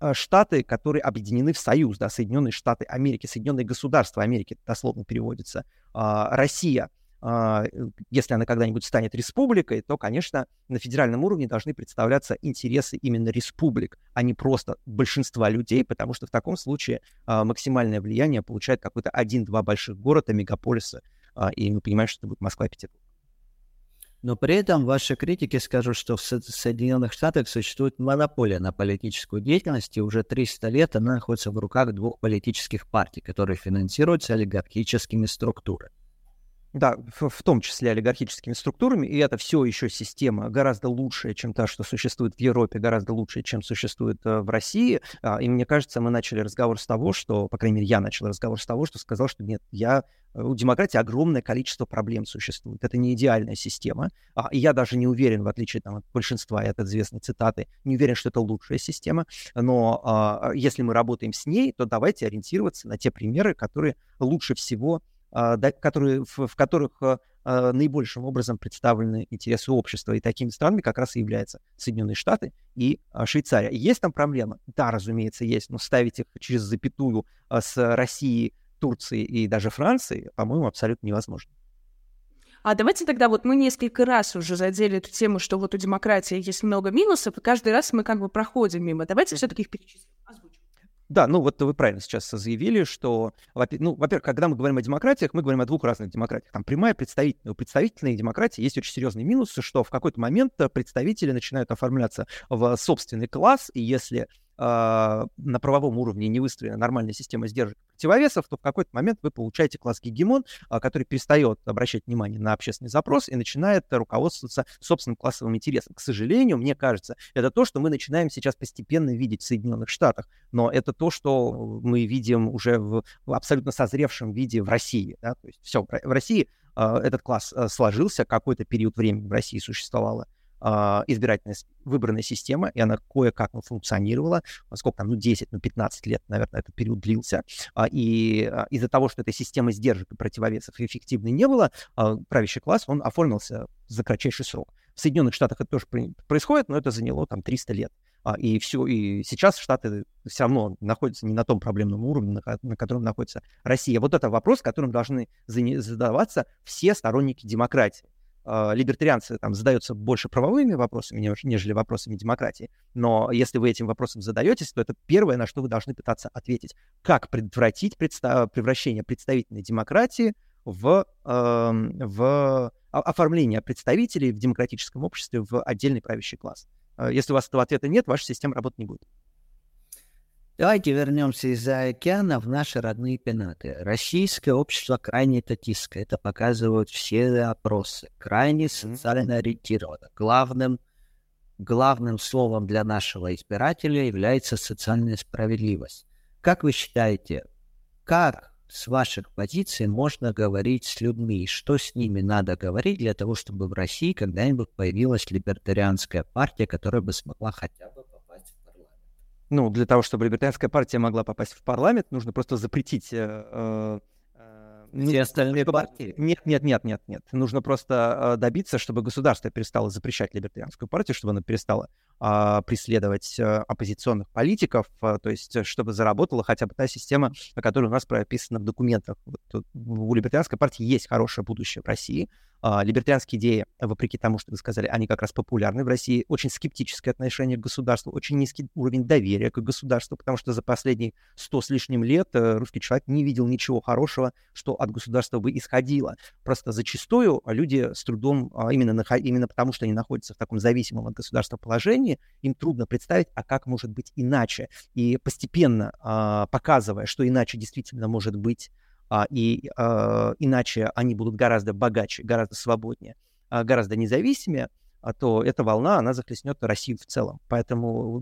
э, штаты, которые объединены в союз, да, Соединенные Штаты Америки, Соединенные Государства Америки, дословно переводится, а, Россия. А, если она когда-нибудь станет республикой, то, конечно, на федеральном уровне должны представляться интересы именно республик, а не просто большинства людей, потому что в таком случае максимальное влияние получает какой-то один-два больших города, мегаполиса, и мы понимаем, что это будет Москва и Петербург. Но при этом ваши критики скажут, что в Соединенных Штатах существует монополия на политическую деятельность, и уже 300 лет она находится в руках двух политических партий, которые финансируются олигархическими структурами. Да, в, том числе олигархическими структурами, и это все еще система гораздо лучшая, чем та, что существует в Европе, гораздо лучше, чем существует э, в России. А, и мне кажется, мы начали разговор с того, что, по крайней мере, я начал разговор с того, что сказал, что нет, я э, у демократии огромное количество проблем существует. Это не идеальная система. А, и я даже не уверен, в отличие там, от большинства, это известной цитаты, не уверен, что это лучшая система. Но а, если мы работаем с ней, то давайте ориентироваться на те примеры, которые лучше всего а, которые, в, в которых а, а, наибольшим образом представлены интересы общества. И такими странами как раз и являются Соединенные Штаты и Швейцария. Есть там проблема? Да, разумеется, есть, но ставить их через запятую с Россией, Турцией и даже Францией, по-моему, абсолютно невозможно. А давайте тогда вот мы несколько раз уже задели эту тему, что вот у демократии есть много минусов, и каждый раз мы как бы проходим мимо. Давайте все-таки их перечислим. Да, ну вот вы правильно сейчас заявили, что, ну, во-первых, когда мы говорим о демократиях, мы говорим о двух разных демократиях. Там прямая представительная. У представительной демократии есть очень серьезный минус, что в какой-то момент представители начинают оформляться в собственный класс, и если на правовом уровне не выстроена нормальная система сдержек противовесов, то в какой-то момент вы получаете класс гегемон, а, который перестает обращать внимание на общественный запрос и начинает руководствоваться собственным классовым интересом. К сожалению, мне кажется, это то, что мы начинаем сейчас постепенно видеть в Соединенных Штатах, но это то, что мы видим уже в, абсолютно созревшем виде в России. Да? То есть все, в России э, этот класс сложился, какой-то период времени в России существовало а, избирательная выбранная система, и она кое-как функционировала. Сколько там, ну, 10, ну, 15 лет, наверное, этот период длился. А, и а, из-за того, что этой системы сдержек и противовесов эффективной не было, правящий класс, он оформился за кратчайший срок. В Соединенных Штатах это тоже происходит, но это заняло там 300 лет. И все, и сейчас Штаты все равно находятся не на том проблемном уровне, на, на котором находится Россия. Вот это вопрос, которым должны задаваться все сторонники демократии э, либертарианцы там задаются больше правовыми вопросами, нежели вопросами демократии. Но если вы этим вопросом задаетесь, то это первое, на что вы должны пытаться ответить. Как предотвратить представ- превращение представительной демократии в, э, в оформление представителей в демократическом обществе в отдельный правящий класс? Э, если у вас этого ответа нет, ваша система работать не будет. Давайте вернемся из-за океана в наши родные пенаты. Российское общество крайне татистское. Это показывают все опросы. Крайне социально ориентировано. Главным, главным словом для нашего избирателя является социальная справедливость. Как вы считаете, как с ваших позиций можно говорить с людьми? Что с ними надо говорить для того, чтобы в России когда-нибудь появилась либертарианская партия, которая бы смогла хотя бы ну, для того, чтобы либертарианская партия могла попасть в парламент, нужно просто запретить э, э, ну, Все остальные чтобы... партии? Нет, нет, нет, нет, нет. Нужно просто э, добиться, чтобы государство перестало запрещать либертарианскую партию, чтобы она перестала э, преследовать э, оппозиционных политиков, э, то есть э, чтобы заработала хотя бы та система, которая у нас прописана в документах. Вот, у либертарианской партии есть хорошее будущее в России, а, либертарианские идеи, вопреки тому, что вы сказали, они как раз популярны в России. Очень скептическое отношение к государству, очень низкий уровень доверия к государству, потому что за последние сто с лишним лет э, русский человек не видел ничего хорошего, что от государства бы исходило. Просто зачастую люди с трудом, а, именно, именно потому, что они находятся в таком зависимом от государства положении, им трудно представить, а как может быть иначе. И постепенно а, показывая, что иначе действительно может быть, а, и а, иначе они будут гораздо богаче, гораздо свободнее, а, гораздо независимее, а, то эта волна, она захлестнет Россию в целом. Поэтому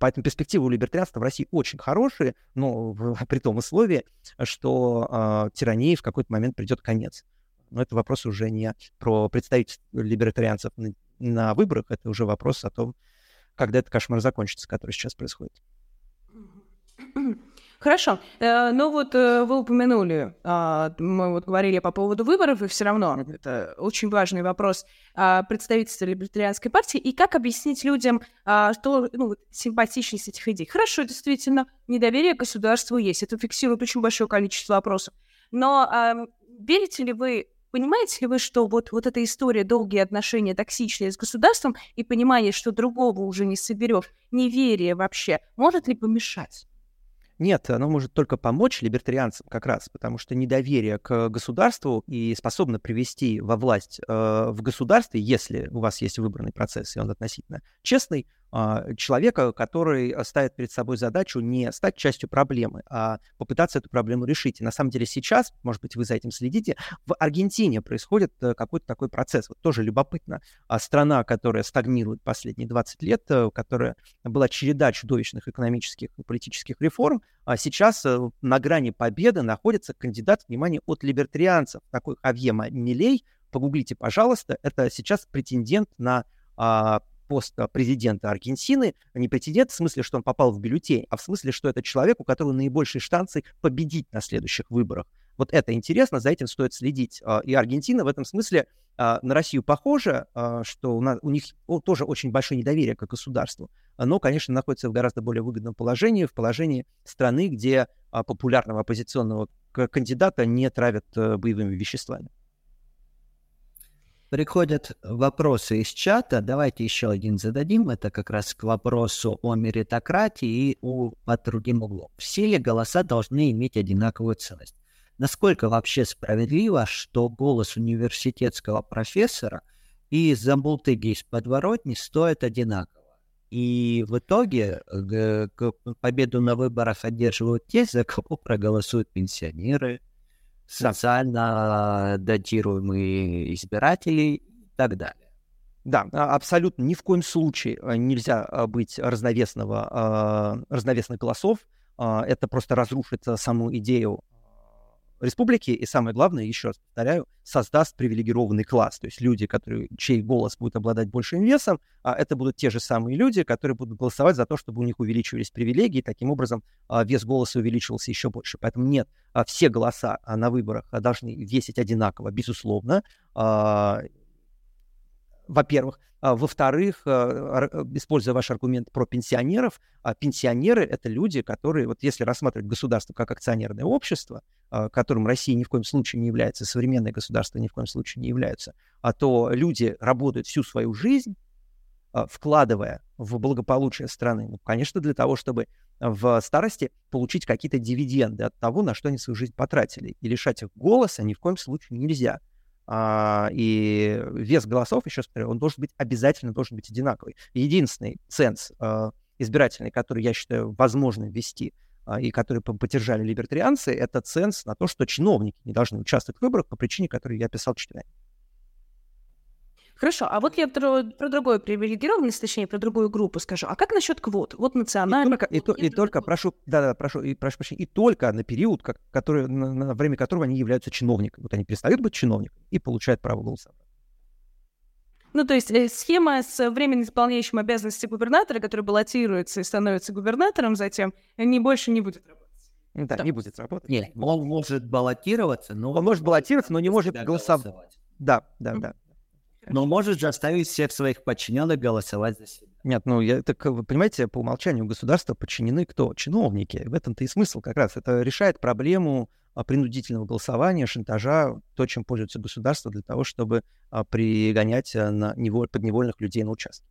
Поэтому перспективы у либертарианства в России очень хорошие, но [laughs] при том условии, что э, тирании в какой-то момент придет конец. Но это вопрос уже не про представительство либертарианцев на, на выборах, это уже вопрос о том, когда этот кошмар закончится, который сейчас происходит. [clears throat] Хорошо. Э, ну вот э, вы упомянули, а, мы вот говорили по поводу выборов, и все равно это очень важный вопрос а, представительства либертарианской партии, и как объяснить людям, а, что ну, симпатичность этих идей. Хорошо, действительно, недоверие государству есть, это фиксирует очень большое количество вопросов. Но верите ли вы Понимаете ли вы, что вот, вот эта история, долгие отношения токсичные с государством и понимание, что другого уже не соберешь, неверие вообще, может ли помешать? Нет, оно может только помочь либертарианцам как раз, потому что недоверие к государству и способно привести во власть э, в государстве, если у вас есть выбранный процесс, и он относительно честный, человека, который ставит перед собой задачу не стать частью проблемы, а попытаться эту проблему решить. И на самом деле сейчас, может быть, вы за этим следите, в Аргентине происходит э, какой-то такой процесс. Вот тоже любопытно. А страна, которая стагнирует последние 20 лет, э, у которой была череда чудовищных экономических и политических реформ, а сейчас э, на грани победы находится кандидат, внимание, от либертарианцев, такой Хавье Милей, погуглите, пожалуйста, это сейчас претендент на а, пост президента Аргентины, не претендент в смысле, что он попал в бюллетень, а в смысле, что это человек, у которого наибольшие шансы победить на следующих выборах. Вот это интересно, за этим стоит следить. А, и Аргентина в этом смысле а, на Россию похожа, а, что у, нас, у них тоже очень большое недоверие к государству, но, конечно, находится в гораздо более выгодном положении, в положении страны, где популярного оппозиционного кандидата не травят э, боевыми веществами. Приходят вопросы из чата. Давайте еще один зададим. Это как раз к вопросу о меритократии и о под другим углом. Все ли голоса должны иметь одинаковую ценность? Насколько вообще справедливо, что голос университетского профессора и забултыги из подворотни стоят одинаково? И в итоге э, победу на выборах одерживают те, за кого проголосуют пенсионеры, социально датируемые избиратели и так далее. Да, а, абсолютно ни в коем случае э, нельзя быть разновесного, разновесных голосов. Это просто разрушит саму идею республики, и самое главное, еще раз повторяю, создаст привилегированный класс. То есть люди, которые, чей голос будет обладать большим весом, а это будут те же самые люди, которые будут голосовать за то, чтобы у них увеличивались привилегии, таким образом а, вес голоса увеличивался еще больше. Поэтому нет, а, все голоса на выборах должны весить одинаково, безусловно. Во-первых. А, во-вторых, а, используя ваш аргумент про пенсионеров, а, пенсионеры — это люди, которые, вот если рассматривать государство как акционерное общество, которым Россия ни в коем случае не является, современное государство ни в коем случае не является, а то люди работают всю свою жизнь, вкладывая в благополучие страны, ну, конечно, для того, чтобы в старости получить какие-то дивиденды от того, на что они свою жизнь потратили. И лишать их голоса ни в коем случае нельзя. А, и вес голосов, еще раз он должен быть обязательно должен быть одинаковый. Единственный ценз а, избирательный, который я считаю возможно ввести, а, и который поддержали либертарианцы, это ценз на то, что чиновники не должны участвовать в выборах по причине, которую я описал чуть ранее. Хорошо, а вот я про, про другую привилегированность, точнее, про другую группу скажу. А как насчет квот? Вот национальный... И только, и, то, и только прошу, да, да, прошу, и, прошу прощения, и только на период, как, который, на, на время которого они являются чиновниками. Вот они перестают быть чиновниками и получают право голоса. Ну, то есть э, схема с временно исполняющим обязанности губернатора, который баллотируется и становится губернатором затем, не больше не будет работать. Да, да. не будет работать. Нет, он может баллотироваться, но... Он может баллотироваться, но не может голосовать. Да, да, да но может заставить всех своих подчиненных голосовать за себя. Нет, ну, я, так вы понимаете, по умолчанию государства подчинены кто? Чиновники. В этом-то и смысл как раз. Это решает проблему принудительного голосования, шантажа, то, чем пользуется государство для того, чтобы а, пригонять а, на неволь, подневольных людей на участки.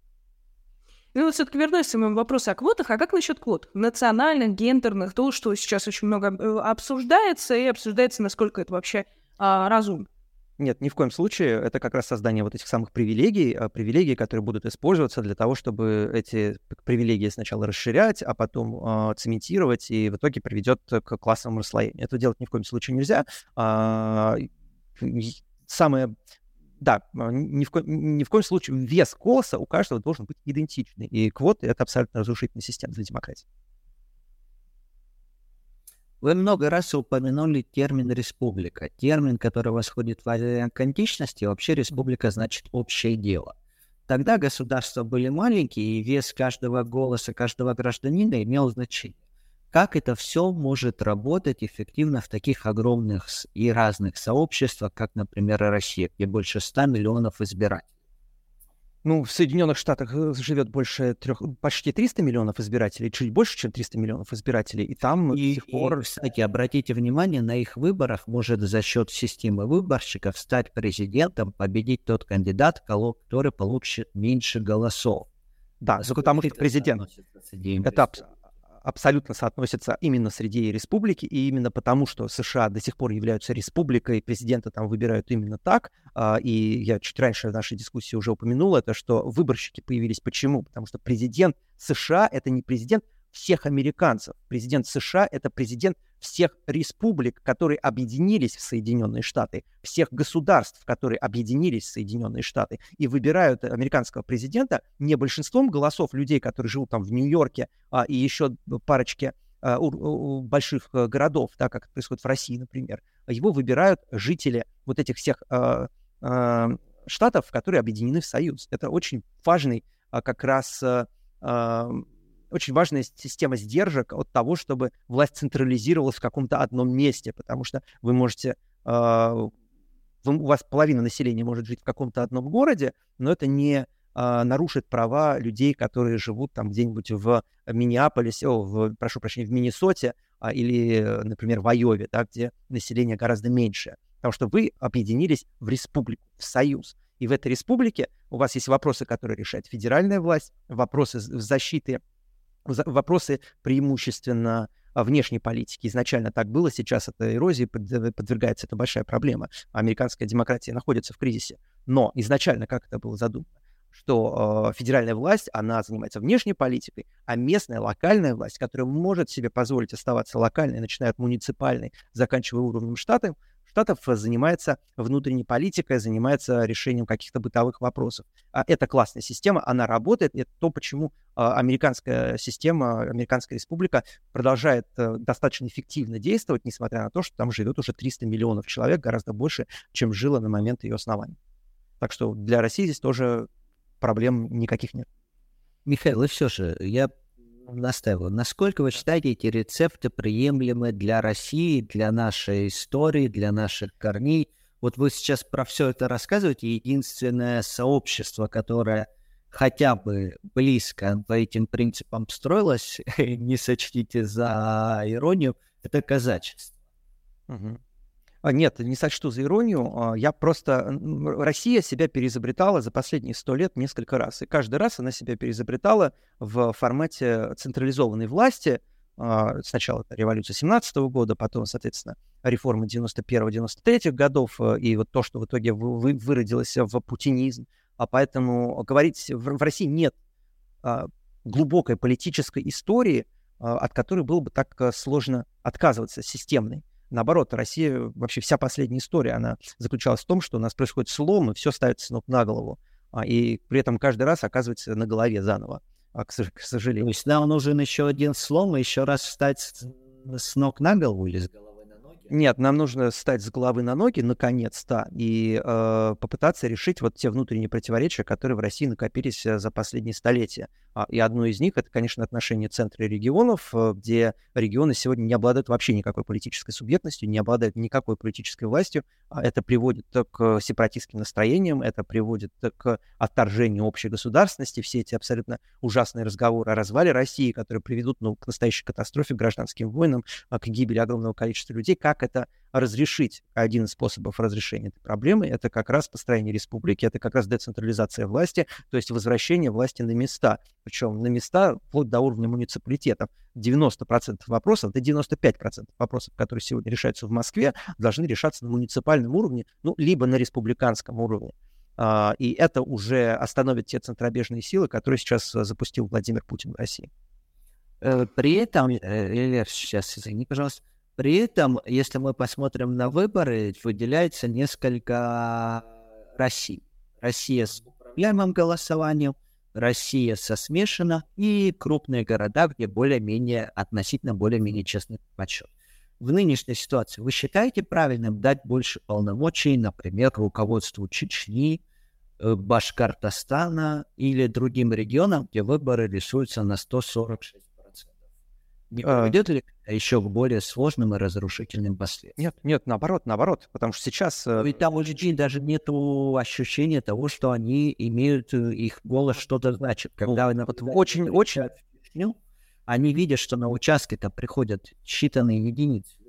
Ну, вот все-таки вернусь к своему вопросу о квотах. А как насчет квот? Национальных, гендерных, то, что сейчас очень много э, обсуждается, и обсуждается, насколько это вообще а, разумно. Нет, ни в коем случае. Это как раз создание вот этих самых привилегий, а, привилегий, которые будут использоваться для того, чтобы эти привилегии сначала расширять, а потом э, цементировать, и в итоге приведет к классовому расслоению. Это делать ни в коем случае нельзя. А, самое да, ни в, ко- ни в коем случае вес голоса у каждого должен быть идентичный. И квоты — это абсолютно разрушительная система для демократии. Вы много раз упомянули термин «республика». Термин, который восходит в античности, вообще республика значит «общее дело». Тогда государства были маленькие, и вес каждого голоса, каждого гражданина имел значение. Как это все может работать эффективно в таких огромных и разных сообществах, как, например, Россия, где больше 100 миллионов избирателей? Ну, в Соединенных Штатах э, живет больше трех, почти 300 миллионов избирателей, чуть больше, чем 300 миллионов избирателей, и там и, до сих пор... И, кстати, обратите внимание, на их выборах может за счет системы выборщиков стать президентом, победить тот кандидат, который получит меньше голосов. Да, потому что президент... Это абсолютно соотносится именно среди республики, и именно потому, что США до сих пор являются республикой, президента там выбирают именно так, а, и я чуть раньше в нашей дискуссии уже упомянул это, что выборщики появились почему? Потому что президент США — это не президент всех американцев. Президент США — это президент всех республик, которые объединились в Соединенные Штаты, всех государств, которые объединились в Соединенные Штаты, и выбирают американского президента не большинством голосов людей, которые живут там в Нью-Йорке а, и еще парочке а, у, у больших а, городов, так как это происходит в России, например. Его выбирают жители вот этих всех а, а, штатов, которые объединены в Союз. Это очень важный а, как раз а, а очень важная система сдержек от того, чтобы власть централизировалась в каком-то одном месте, потому что вы можете... Э, вы, у вас половина населения может жить в каком-то одном городе, но это не э, нарушит права людей, которые живут там где-нибудь в Миннеаполисе, о, в, прошу прощения, в Миннесоте э, или, например, в Айове, да, где население гораздо меньше. Потому что вы объединились в республику, в союз. И в этой республике у вас есть вопросы, которые решает федеральная власть, вопросы защиты вопросы преимущественно а, внешней политики. Изначально так было, сейчас это эрозии подвергается, это большая проблема. Американская демократия находится в кризисе. Но изначально как это было задумано? что э, федеральная власть, она занимается внешней политикой, а местная, локальная власть, которая может себе позволить оставаться локальной, начиная от муниципальной, заканчивая уровнем штата, Штатов занимается внутренней политикой, занимается решением каких-то бытовых вопросов. А это классная система, она работает. Это то, почему а, американская система, американская республика продолжает э, достаточно эффективно действовать, несмотря на то, что там живет уже 300 миллионов человек, гораздо больше, чем жило на момент ее основания. Так что для России здесь тоже проблем никаких нет. Михаил, и все же, я настаиваю. Насколько вы считаете эти рецепты приемлемы для России, для нашей истории, для наших корней? Вот вы сейчас про все это рассказываете. Единственное сообщество, которое хотя бы близко по этим принципам строилось, [laughs] не сочтите за иронию, это казачество. Угу. А, нет, не сочту за иронию. А, я просто... Россия себя переизобретала за последние сто лет несколько раз. И каждый раз она себя переизобретала в формате централизованной власти. А, сначала это революция 17 года, потом, соответственно, реформа 91-93 годов, и вот то, что в итоге выродилось в путинизм. А поэтому говорить, в России нет глубокой политической истории, от которой было бы так сложно отказываться, системной. Наоборот, Россия, вообще вся последняя история, она заключалась в том, что у нас происходит слом, и все ставится ног на голову. А, и при этом каждый раз оказывается на голове заново, а, к, сожалению. То есть нам нужен еще один слом, и еще раз встать с ног на голову или с головы? Нет, нам нужно встать с головы на ноги, наконец-то, и э, попытаться решить вот те внутренние противоречия, которые в России накопились э, за последние столетия. А, и одно из них — это, конечно, отношения центра и регионов, э, где регионы сегодня не обладают вообще никакой политической субъектностью, не обладают никакой политической властью. А это приводит к сепаратистским настроениям, это приводит к отторжению общей государственности. Все эти абсолютно ужасные разговоры о развале России, которые приведут ну, к настоящей катастрофе, гражданским войнам, к гибели огромного количества людей, как как это разрешить. Один из способов разрешения этой проблемы — это как раз построение республики, это как раз децентрализация власти, то есть возвращение власти на места. Причем на места вплоть до уровня муниципалитетов. 90% вопросов, до 95% вопросов, которые сегодня решаются в Москве, должны решаться на муниципальном уровне, ну, либо на республиканском уровне. А, и это уже остановит те центробежные силы, которые сейчас запустил Владимир Путин в России. Э, при этом, Илья, сейчас извини, пожалуйста, при этом, если мы посмотрим на выборы, выделяется несколько Россий. Россия с управляемым голосованием, Россия со смешанно и крупные города, где более-менее, относительно более-менее честный подсчет. В нынешней ситуации вы считаете правильным дать больше полномочий, например, руководству Чечни, э, Башкортостана или другим регионам, где выборы рисуются на 146 не приведет а... ли еще к более сложным и разрушительным последствиям? Нет, нет, наоборот, наоборот, потому что сейчас... Э, Ведь там у людей даже нет ощущения того, что они имеют, э, их голос что-то значит. Когда ну, вот очень, очень... Они видят, что на участке-то приходят считанные единицы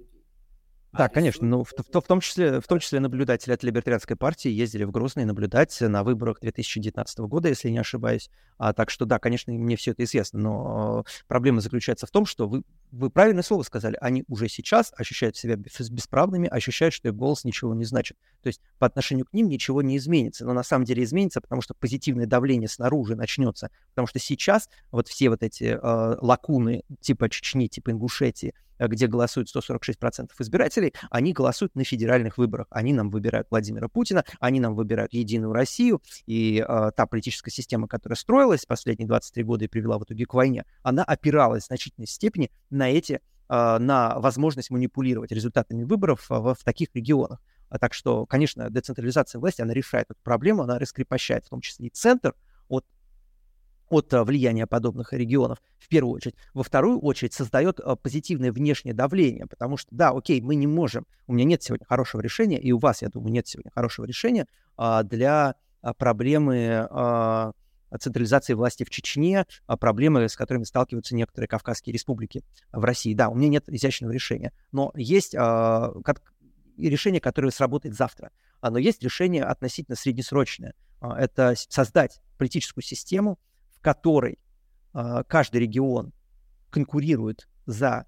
да, конечно. Ну, в, в, в, том числе, в том числе наблюдатели от Либертарианской партии ездили в Грозный наблюдать на выборах 2019 года, если не ошибаюсь. А, так что, да, конечно, мне все это известно. Но э, проблема заключается в том, что вы, вы правильное слово сказали. Они уже сейчас ощущают себя бесправными, ощущают, что их голос ничего не значит. То есть по отношению к ним ничего не изменится. Но на самом деле изменится, потому что позитивное давление снаружи начнется. Потому что сейчас вот все вот эти э, лакуны типа Чечни, типа Ингушетии, Э, где голосует 146% избирателей, они голосуют на федеральных выборах. Они нам выбирают Владимира Путина, они нам выбирают Единую Россию, и э, та политическая система, которая строилась последние 23 года и привела в итоге к войне, она опиралась в значительной степени на эти, э, на возможность манипулировать результатами выборов в, в таких регионах. А так что, конечно, децентрализация власти, она решает эту проблему, она раскрепощает в том числе и центр от от влияния подобных регионов, в первую очередь. Во вторую очередь создает позитивное внешнее давление, потому что, да, окей, мы не можем, у меня нет сегодня хорошего решения, и у вас, я думаю, нет сегодня хорошего решения а, для а, проблемы а, централизации власти в Чечне, проблемы, с которыми сталкиваются некоторые кавказские республики в России. Да, у меня нет изящного решения, но есть решение, которое сработает завтра. Но есть решение относительно среднесрочное. Это создать политическую систему, в которой э, каждый регион конкурирует за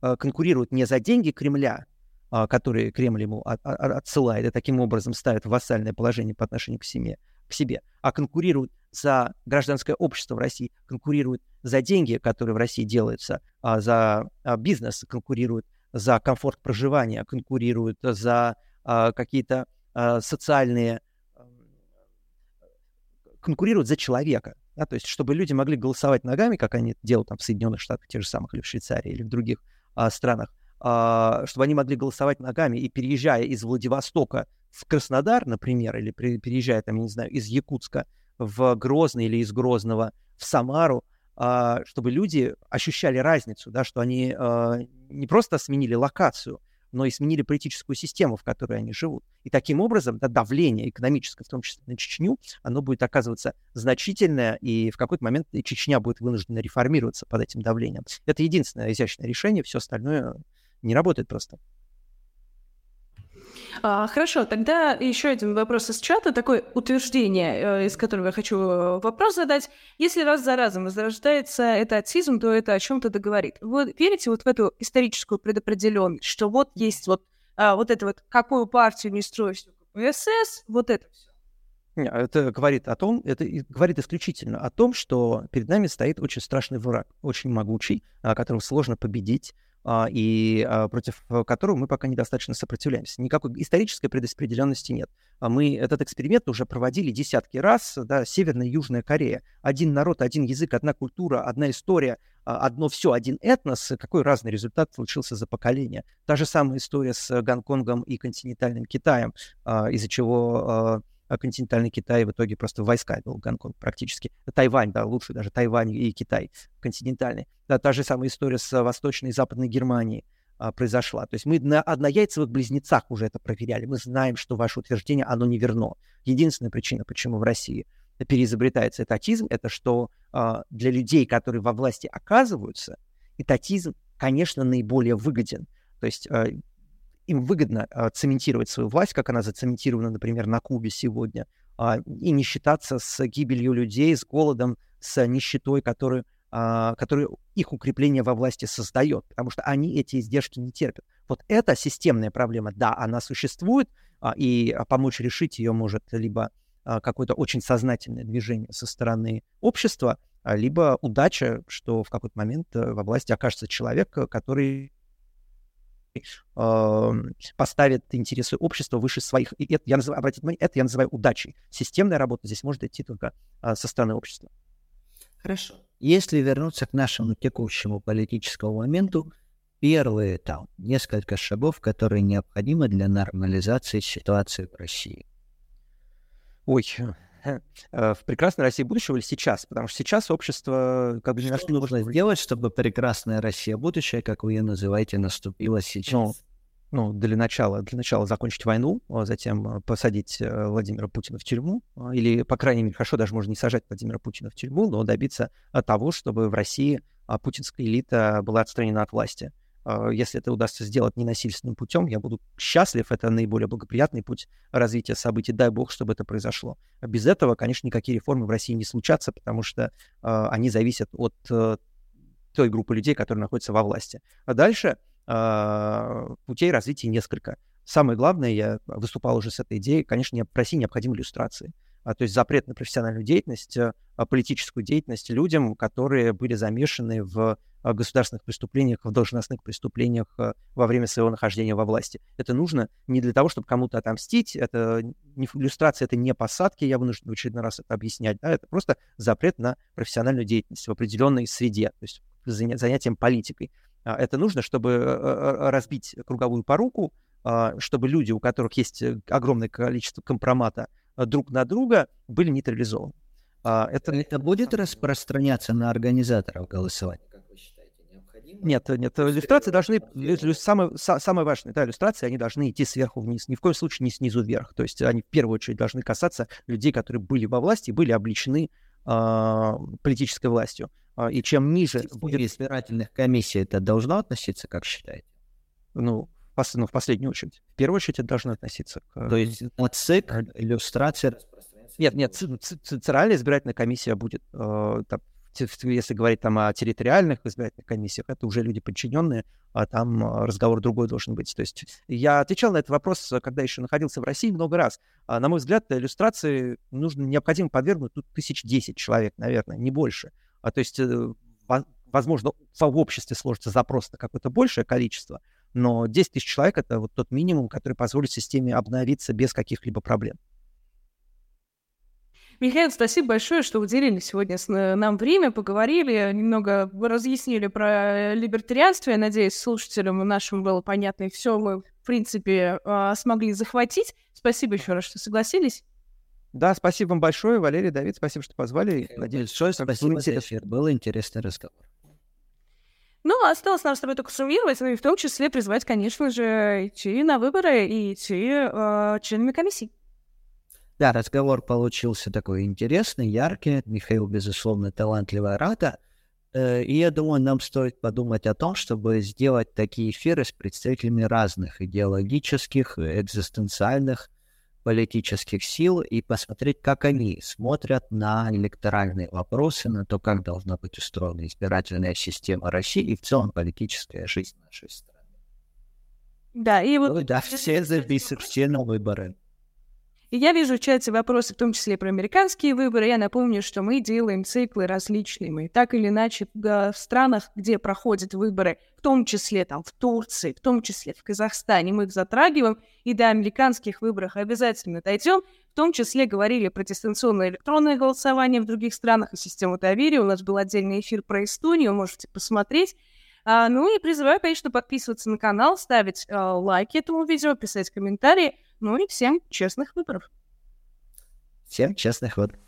конкурирует не за деньги Кремля, которые Кремль ему от, от, отсылает и таким образом ставит вассальное положение по отношению к себе, к себе, а конкурирует за гражданское общество в России, конкурирует за деньги, которые в России делаются, а за а, бизнес конкурирует за комфорт проживания, конкурирует за а, какие-то социальные конкурируют за человека. Да, то есть, чтобы люди могли голосовать ногами, как они делают там, в Соединенных Штатах, тех же самых, или в Швейцарии, или в других а, странах, а, чтобы они могли голосовать ногами и переезжая из Владивостока в Краснодар, например, или при, переезжая, там, я не знаю, из Якутска в Грозный или из Грозного в Самару, а, чтобы люди ощущали разницу, да, что они а, не просто сменили локацию, но и сменили политическую систему, в которой они живут. И таким образом да, давление экономическое, в том числе на Чечню, оно будет оказываться значительное, и в какой-то момент Чечня будет вынуждена реформироваться под этим давлением. Это единственное изящное решение, все остальное не работает просто. А, хорошо, тогда еще один вопрос из чата, такое утверждение, э, из которого я хочу э, вопрос задать. Если раз за разом возрождается это атизм, то это о чем-то договорит. Вы верите вот в эту историческую предопределенность, что вот есть вот, а, вот это вот, какую партию не строишь, СС, вот это все? Это говорит о том, это говорит исключительно о том, что перед нами стоит очень страшный враг, очень могучий, а, которого сложно победить, и а, против которого мы пока недостаточно сопротивляемся. Никакой исторической предопределенности нет. А мы этот эксперимент уже проводили десятки раз, да, Северная и Южная Корея. Один народ, один язык, одна культура, одна история, одно все, один этнос. Какой разный результат случился за поколение. Та же самая история с Гонконгом и континентальным Китаем, из-за чего а континентальный Китай в итоге просто войска вел Гонконг практически. Тайвань, да, лучше даже Тайвань и Китай континентальный. Да, та же самая история с Восточной и Западной Германией а, произошла. То есть мы на однояйцевых близнецах уже это проверяли. Мы знаем, что ваше утверждение, оно не верно. Единственная причина, почему в России переизобретается этатизм, это что а, для людей, которые во власти оказываются, этатизм, конечно, наиболее выгоден. То есть а, им выгодно а, цементировать свою власть, как она зацементирована, например, на Кубе сегодня, а, и не считаться с гибелью людей, с голодом, с нищетой, которую, а, которую их укрепление во власти создает, потому что они эти издержки не терпят. Вот эта системная проблема, да, она существует, и помочь решить ее может либо какое-то очень сознательное движение со стороны общества, либо удача, что в какой-то момент э, во власти окажется человек, который поставит интересы общества выше своих. И это, я называю, обратите внимание, это я называю удачей. Системная работа здесь может идти только а, со стороны общества. Хорошо. Если вернуться к нашему текущему политическому моменту, первые там несколько шагов, которые необходимы для нормализации ситуации в России. Ой, [laughs] в прекрасной России будущего или сейчас? Потому что сейчас общество как бы не Что нужно сделать, чтобы прекрасная Россия будущее, как вы ее называете, наступила сейчас? Ну, ну, для начала, для начала закончить войну, а затем э, посадить э, Владимира Путина в тюрьму, а, или, по крайней мере, хорошо, даже можно не сажать Владимира Путина в тюрьму, но добиться того, чтобы в России путинская элита была отстранена от власти. А, если это удастся сделать ненасильственным путем, я буду счастлив. Это наиболее благоприятный путь развития событий. Дай бог, чтобы это произошло. Без этого, конечно, никакие реформы в России не случатся, потому что э, они зависят от э, той группы людей, которые находятся во власти. А дальше э, путей развития несколько. Самое главное, я выступал уже с этой идеей, конечно, в России необходимы иллюстрации. А, то есть запрет на профессиональную деятельность, а, политическую деятельность людям, которые были замешаны в а, государственных преступлениях, в должностных преступлениях во время своего нахождения во власти. Это нужно не для того, чтобы кому-то отомстить, это не иллюстрация, это не посадки, я вынужден в очередной раз это объяснять, да, это просто запрет на профессиональную деятельность в определенной среде, то есть занятием политикой. Это нужно, чтобы разбить круговую поруку, чтобы люди, у которых есть э, огромное количество компромата, Э, друг на друга были нейтрализованы. А, это... это будет распространяться на организаторов голосования, как вы считаете, необходимо? Нет, нет, иллюстрации должны, самое, самое важное, да, иллюстрации, они должны идти сверху вниз, ни в коем случае не снизу вверх, то есть они в первую очередь должны касаться людей, которые были во власти и были обличены э, политической властью. А, и чем ниже будет... избирательных комиссий это должно относиться, как считаете? Ну, ну, в последнюю очередь. В первую очередь это должно относиться к... То есть на ЦИК иллюстрация Нет, нет, Центральная избирательная комиссия будет, э, там, если говорить там о территориальных избирательных комиссиях, это уже люди подчиненные, а там э, разговор другой должен быть. То есть я отвечал на этот вопрос, когда еще находился в России много раз. А, на мой взгляд, иллюстрации нужно, необходимо подвергнуть тут тысяч десять человек, наверное, не больше. А, то есть, э, возможно, в обществе сложится запрос на какое-то большее количество, но 10 тысяч человек — это вот тот минимум, который позволит системе обновиться без каких-либо проблем. Михаил, спасибо большое, что уделили сегодня нам время, поговорили, немного разъяснили про либертарианство. Я надеюсь, слушателям нашим было понятно, и все мы, в принципе, а, смогли захватить. Спасибо еще раз, что согласились. Да, спасибо вам большое, Валерий, Давид, спасибо, что позвали. Надеюсь, большое спасибо за эфир. Был интересный разговор. Ну, осталось нам с тобой только суммировать, ну и в том числе призвать, конечно же, идти на выборы и идти э, членами комиссий. Да, разговор получился такой интересный, яркий. Михаил, безусловно, талантливый оратор. Э, и я думаю, нам стоит подумать о том, чтобы сделать такие эфиры с представителями разных идеологических, экзистенциальных политических сил и посмотреть, как они смотрят на электоральные вопросы, на то, как должна быть устроена избирательная система России и в целом политическая жизнь нашей страны. Да, и вот... Ну, да, все зависит, все на выборы. И я вижу в чате вопросы, в том числе про американские выборы. Я напомню, что мы делаем циклы различные. Мы так или иначе в странах, где проходят выборы, в том числе там в Турции, в том числе в Казахстане, мы их затрагиваем. И до американских выборов обязательно дойдем. В том числе говорили про дистанционное электронное голосование в других странах и систему доверия. У нас был отдельный эфир про Эстонию, можете посмотреть. А, ну и призываю, конечно, подписываться на канал, ставить а, лайки этому видео, писать комментарии. Ну и всем честных выборов. Всем честных выборов.